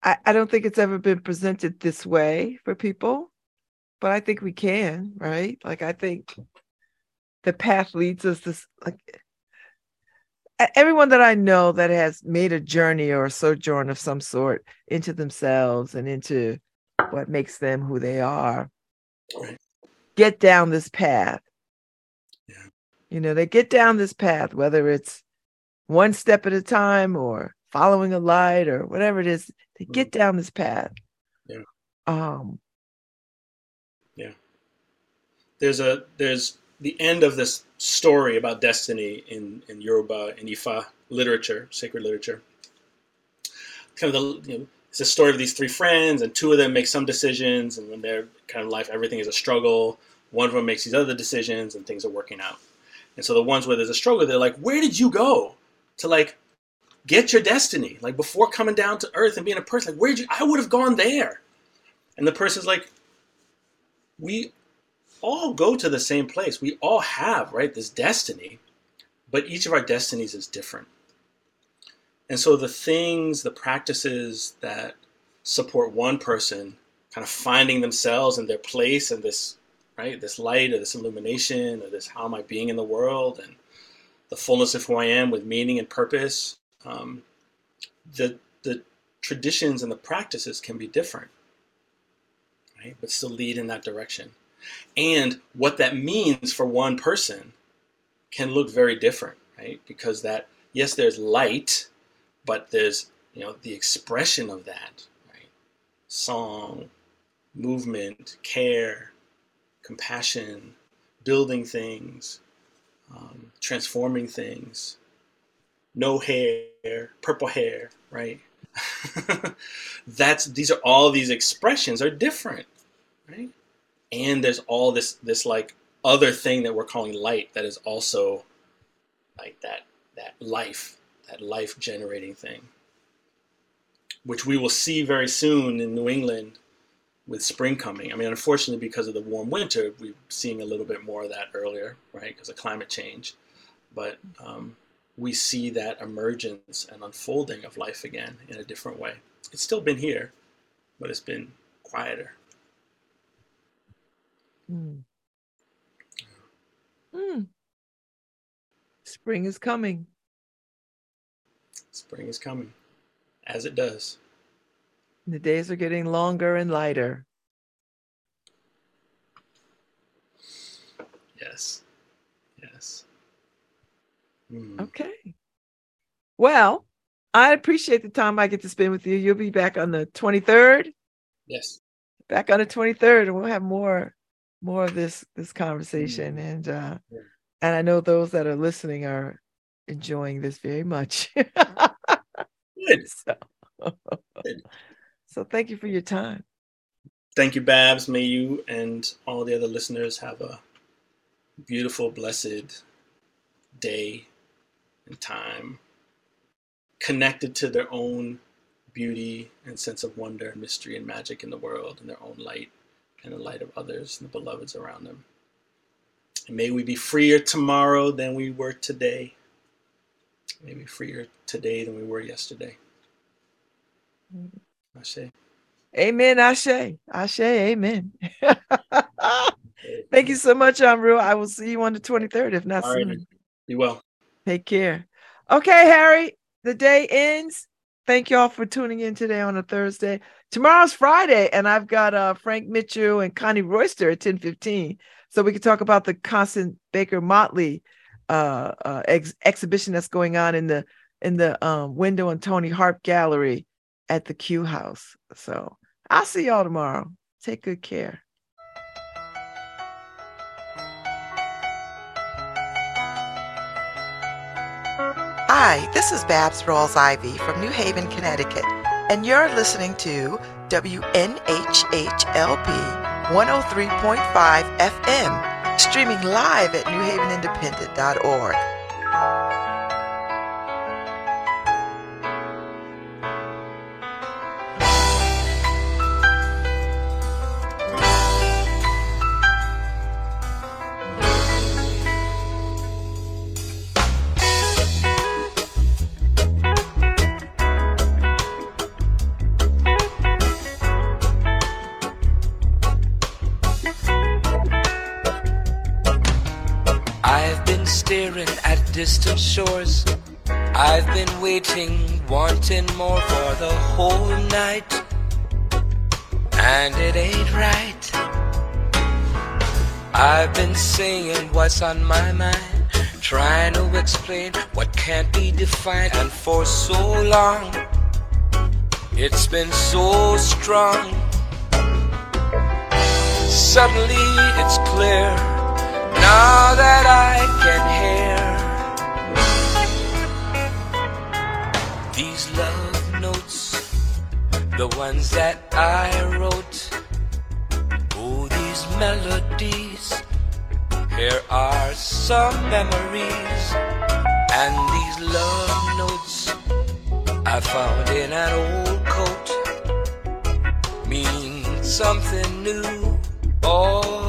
S1: I, I don't think it's ever been presented this way for people, but I think we can, right? Like I think the path leads us this like everyone that I know that has made a journey or a sojourn of some sort into themselves and into what makes them who they are. Get down this path.
S7: Yeah.
S1: You know, they get down this path, whether it's one step at a time or following a light or whatever it is, they get down this path.
S7: Yeah.
S1: Um,
S7: There's a there's the end of this story about destiny in in Yoruba and Ifa literature, sacred literature. Kind of the you know, it's a story of these three friends, and two of them make some decisions, and when they're kind of life, everything is a struggle. One of them makes these other decisions, and things are working out. And so the ones where there's a struggle, they're like, "Where did you go to like get your destiny? Like before coming down to earth and being a person, like where'd you? I would have gone there." And the person's like, "We all go to the same place. We all have, right, this destiny, but each of our destinies is different. And so the things, the practices that support one person kind of finding themselves in their place and this, right, this light or this illumination or this how am I being in the world? and the fullness of who I am with meaning and purpose, um, the, the traditions and the practices can be different, right, but still lead in that direction. And what that means for one person can look very different right because that yes there's light but there's you know the expression of that right song movement, care, compassion, building things, um, transforming things. No hair, purple hair, right? That's these are all these expressions are different, right? And there's all this this like other thing that we're calling light that is also like that that life, that life generating thing, which we will see very soon in New England with spring coming. I mean, unfortunately, because of the warm winter, we're seeing a little bit more of that earlier, right? Because of climate change. But um, we see that emergence and unfolding of life again in a different way. It's still been here, but it's been quieter.
S1: Mm. Mm. Spring is coming.
S7: Spring is coming, as it does.
S1: The days are getting longer and lighter.
S7: Yes. Yes. Mm.
S1: Okay. Well, I appreciate the time I get to spend with you. You'll be back on the 23rd.
S7: Yes.
S1: Back on the 23rd, and we'll have more more of this this conversation. And uh
S7: Yeah.
S1: and I know those that are listening are enjoying this very much.
S7: Good.
S1: so, so thank you for your time.
S7: Thank you, Babz. May you and all the other listeners have a beautiful, blessed day and time connected to their own beauty and sense of wonder and mystery and magic in the world and their own light and the light of others and the beloveds around them. And may we be freer tomorrow than we were today. May we be freer today than we were yesterday. I say.
S1: Amen. Ashe. Ashe. Amen. Thank you so much, Amru. I will see you on the 23rd, if not
S7: All right.
S1: sooner.
S7: Be well.
S1: Take care. Okay, Harry, the day ends. Thank y'all for tuning in today on a Thursday. Tomorrow's Friday, and I've got uh, Frank Mitchell and Connie Royster at 10:15. So we can talk about the Constance Baker Motley uh, uh, ex- exhibition that's going on in the in the um, window and Toni Harp Gallery at the Q House. So I'll see y'all tomorrow. Take good care.
S4: Hi, this is Babz Rawls-Ivy from New Haven, Connecticut, and you're listening to WNHHLP 103.5 FM, streaming live at newhavenindependent.org.
S8: distant shores. I've been waiting, wanting more for the whole night. And it ain't right. I've been saying what's on my mind, trying to explain what can't be defined. And for so long, it's been so strong. Suddenly it's clear now that I can hear these love notes, the ones that I wrote. Oh, these melodies, here are some memories, and these love notes I found in an old coat mean something new. Oh,